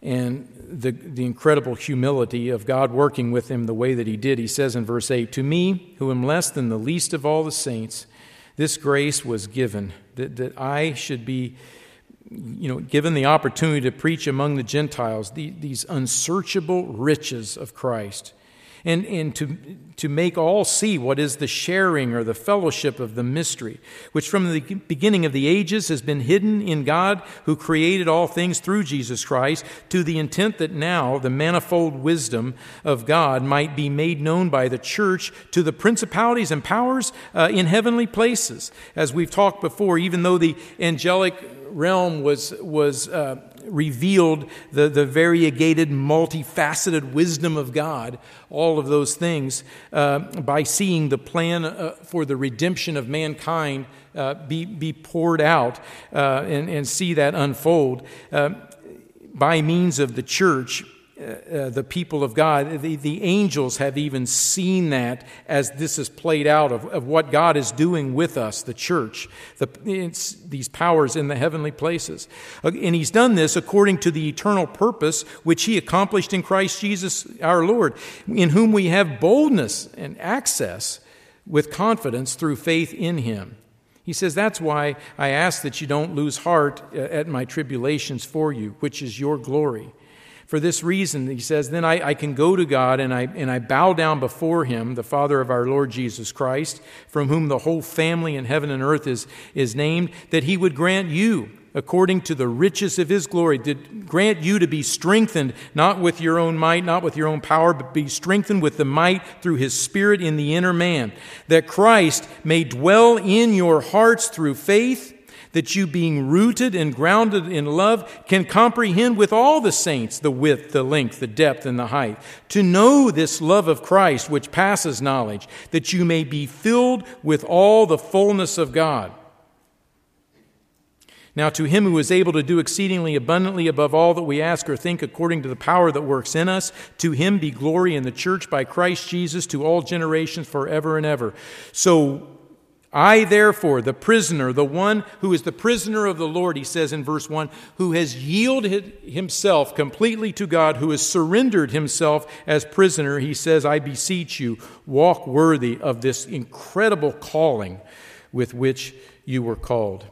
and the, the incredible humility of God working with him the way that he did, he says in verse 8 To me, who am less than the least of all the saints, this grace was given that, that I should be you know, given the opportunity to preach among the Gentiles the, these unsearchable riches of Christ and, and to, to make all see what is the sharing or the fellowship of the mystery, which from the beginning of the ages has been hidden in God who created all things through Jesus Christ, to the intent that now the manifold wisdom of God might be made known by the church to the principalities and powers uh, in heavenly places. As we've talked before, even though the angelic realm was, was uh, revealed the, the variegated, multifaceted wisdom of God, all of those things, uh, by seeing the plan uh, for the redemption of mankind uh, be, be poured out uh, and, and see that unfold uh, by means of the church uh, the people of God. The, the angels have even seen that as this is played out of, of what God is doing with us, the church, the, these powers in the heavenly places. Uh, and He's done this according to the eternal purpose which He accomplished in Christ Jesus our Lord, in whom we have boldness and access with confidence through faith in Him. He says, That's why I ask that you don't lose heart uh, at my tribulations for you, which is your glory. For this reason, he says, then I, I, can go to God and I, and I bow down before him, the Father of our Lord Jesus Christ, from whom the whole family in heaven and earth is, is named, that he would grant you, according to the riches of his glory, to grant you to be strengthened, not with your own might, not with your own power, but be strengthened with the might through his Spirit in the inner man, that Christ may dwell in your hearts through faith that you, being rooted and grounded in love, can comprehend with all the saints the width, the length, the depth, and the height. To know this love of Christ, which passes knowledge, that you may be filled with all the fullness of God. Now, to him who is able to do exceedingly abundantly above all that we ask or think according to the power that works in us, to him be glory in the church by Christ Jesus to all generations forever and ever. So, I, therefore, the prisoner, the one who is the prisoner of the Lord, he says in verse 1, who has yielded himself completely to God, who has surrendered himself as prisoner, he says, I beseech you, walk worthy of this incredible calling with which you were called.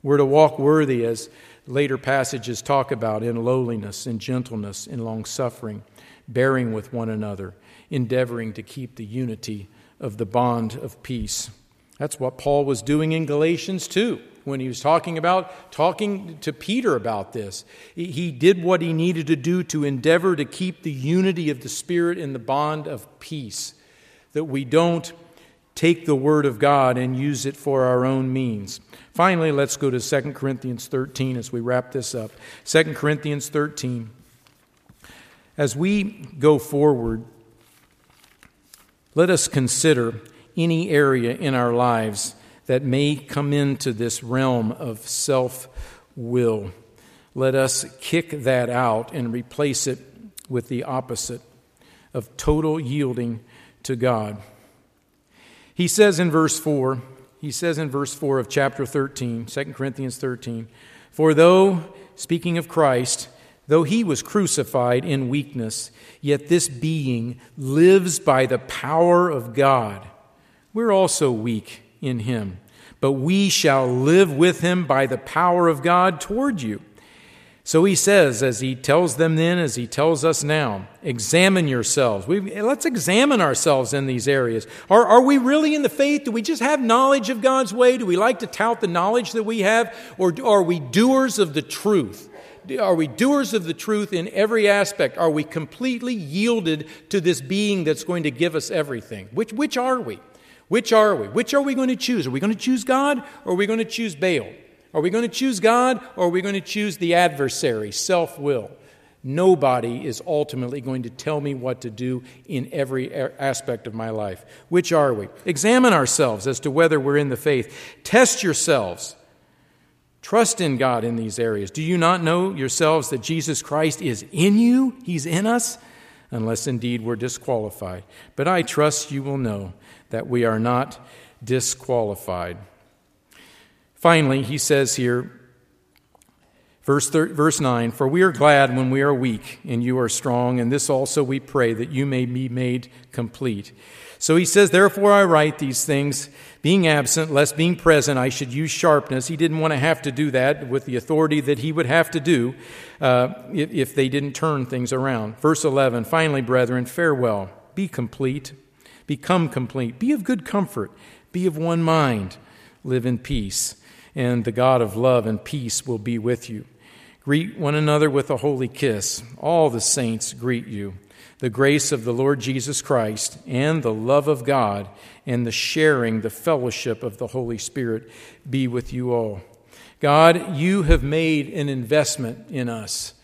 We're to walk worthy, as later passages talk about, in lowliness, in gentleness, in long suffering, bearing with one another, endeavoring to keep the unity of the bond of peace. That's what Paul was doing in Galatians 2 when he was talking about talking to Peter about this. He did what he needed to do to endeavor to keep the unity of the Spirit in the bond of peace, that we don't take the Word of God and use it for our own means. Finally, let's go to 2 Corinthians 13 as we wrap this up. 2 Corinthians 13. As we go forward, let us consider any area in our lives that may come into this realm of self will. Let us kick that out and replace it with the opposite of total yielding to God. He says in verse 4, he says in verse 4 of chapter 13, 2 Corinthians 13, For though, speaking of Christ, though he was crucified in weakness, yet this being lives by the power of God. We're also weak in him, but we shall live with him by the power of God toward you. So he says, as he tells them then, as he tells us now, examine yourselves. We, let's examine ourselves in these areas. Are, are we really in the faith? Do we just have knowledge of God's way? Do we like to tout the knowledge that we have? Or are we doers of the truth? Are we doers of the truth in every aspect? Are we completely yielded to this being that's going to give us everything? Which, which are we? Which are we? Which are we going to choose? Are we going to choose God or are we going to choose Baal? Are we going to choose God or are we going to choose the adversary, self will? Nobody is ultimately going to tell me what to do in every aspect of my life. Which are we? Examine ourselves as to whether we're in the faith. Test yourselves. Trust in God in these areas. Do you not know yourselves that Jesus Christ is in you? He's in us, unless indeed we're disqualified. But I trust you will know that we are not disqualified. Finally, he says here, verse, thir- verse 9 For we are glad when we are weak, and you are strong, and this also we pray, that you may be made complete. So he says, Therefore I write these things, being absent, lest being present I should use sharpness. He didn't want to have to do that with the authority that he would have to do uh, if, if they didn't turn things around. Verse 11 Finally, brethren, farewell. Be complete. Become complete. Be of good comfort. Be of one mind. Live in peace. And the God of love and peace will be with you. Greet one another with a holy kiss. All the saints greet you. The grace of the Lord Jesus Christ and the love of God and the sharing, the fellowship of the Holy Spirit be with you all. God, you have made an investment in us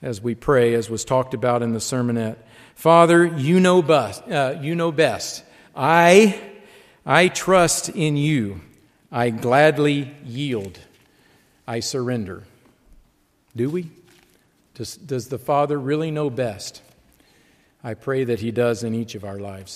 as we pray, as was talked about in the sermonette. Father, you know best. Uh, you know best. I, I trust in you. I gladly yield. I surrender. Do we? Does, does the Father really know best? I pray that He does in each of our lives.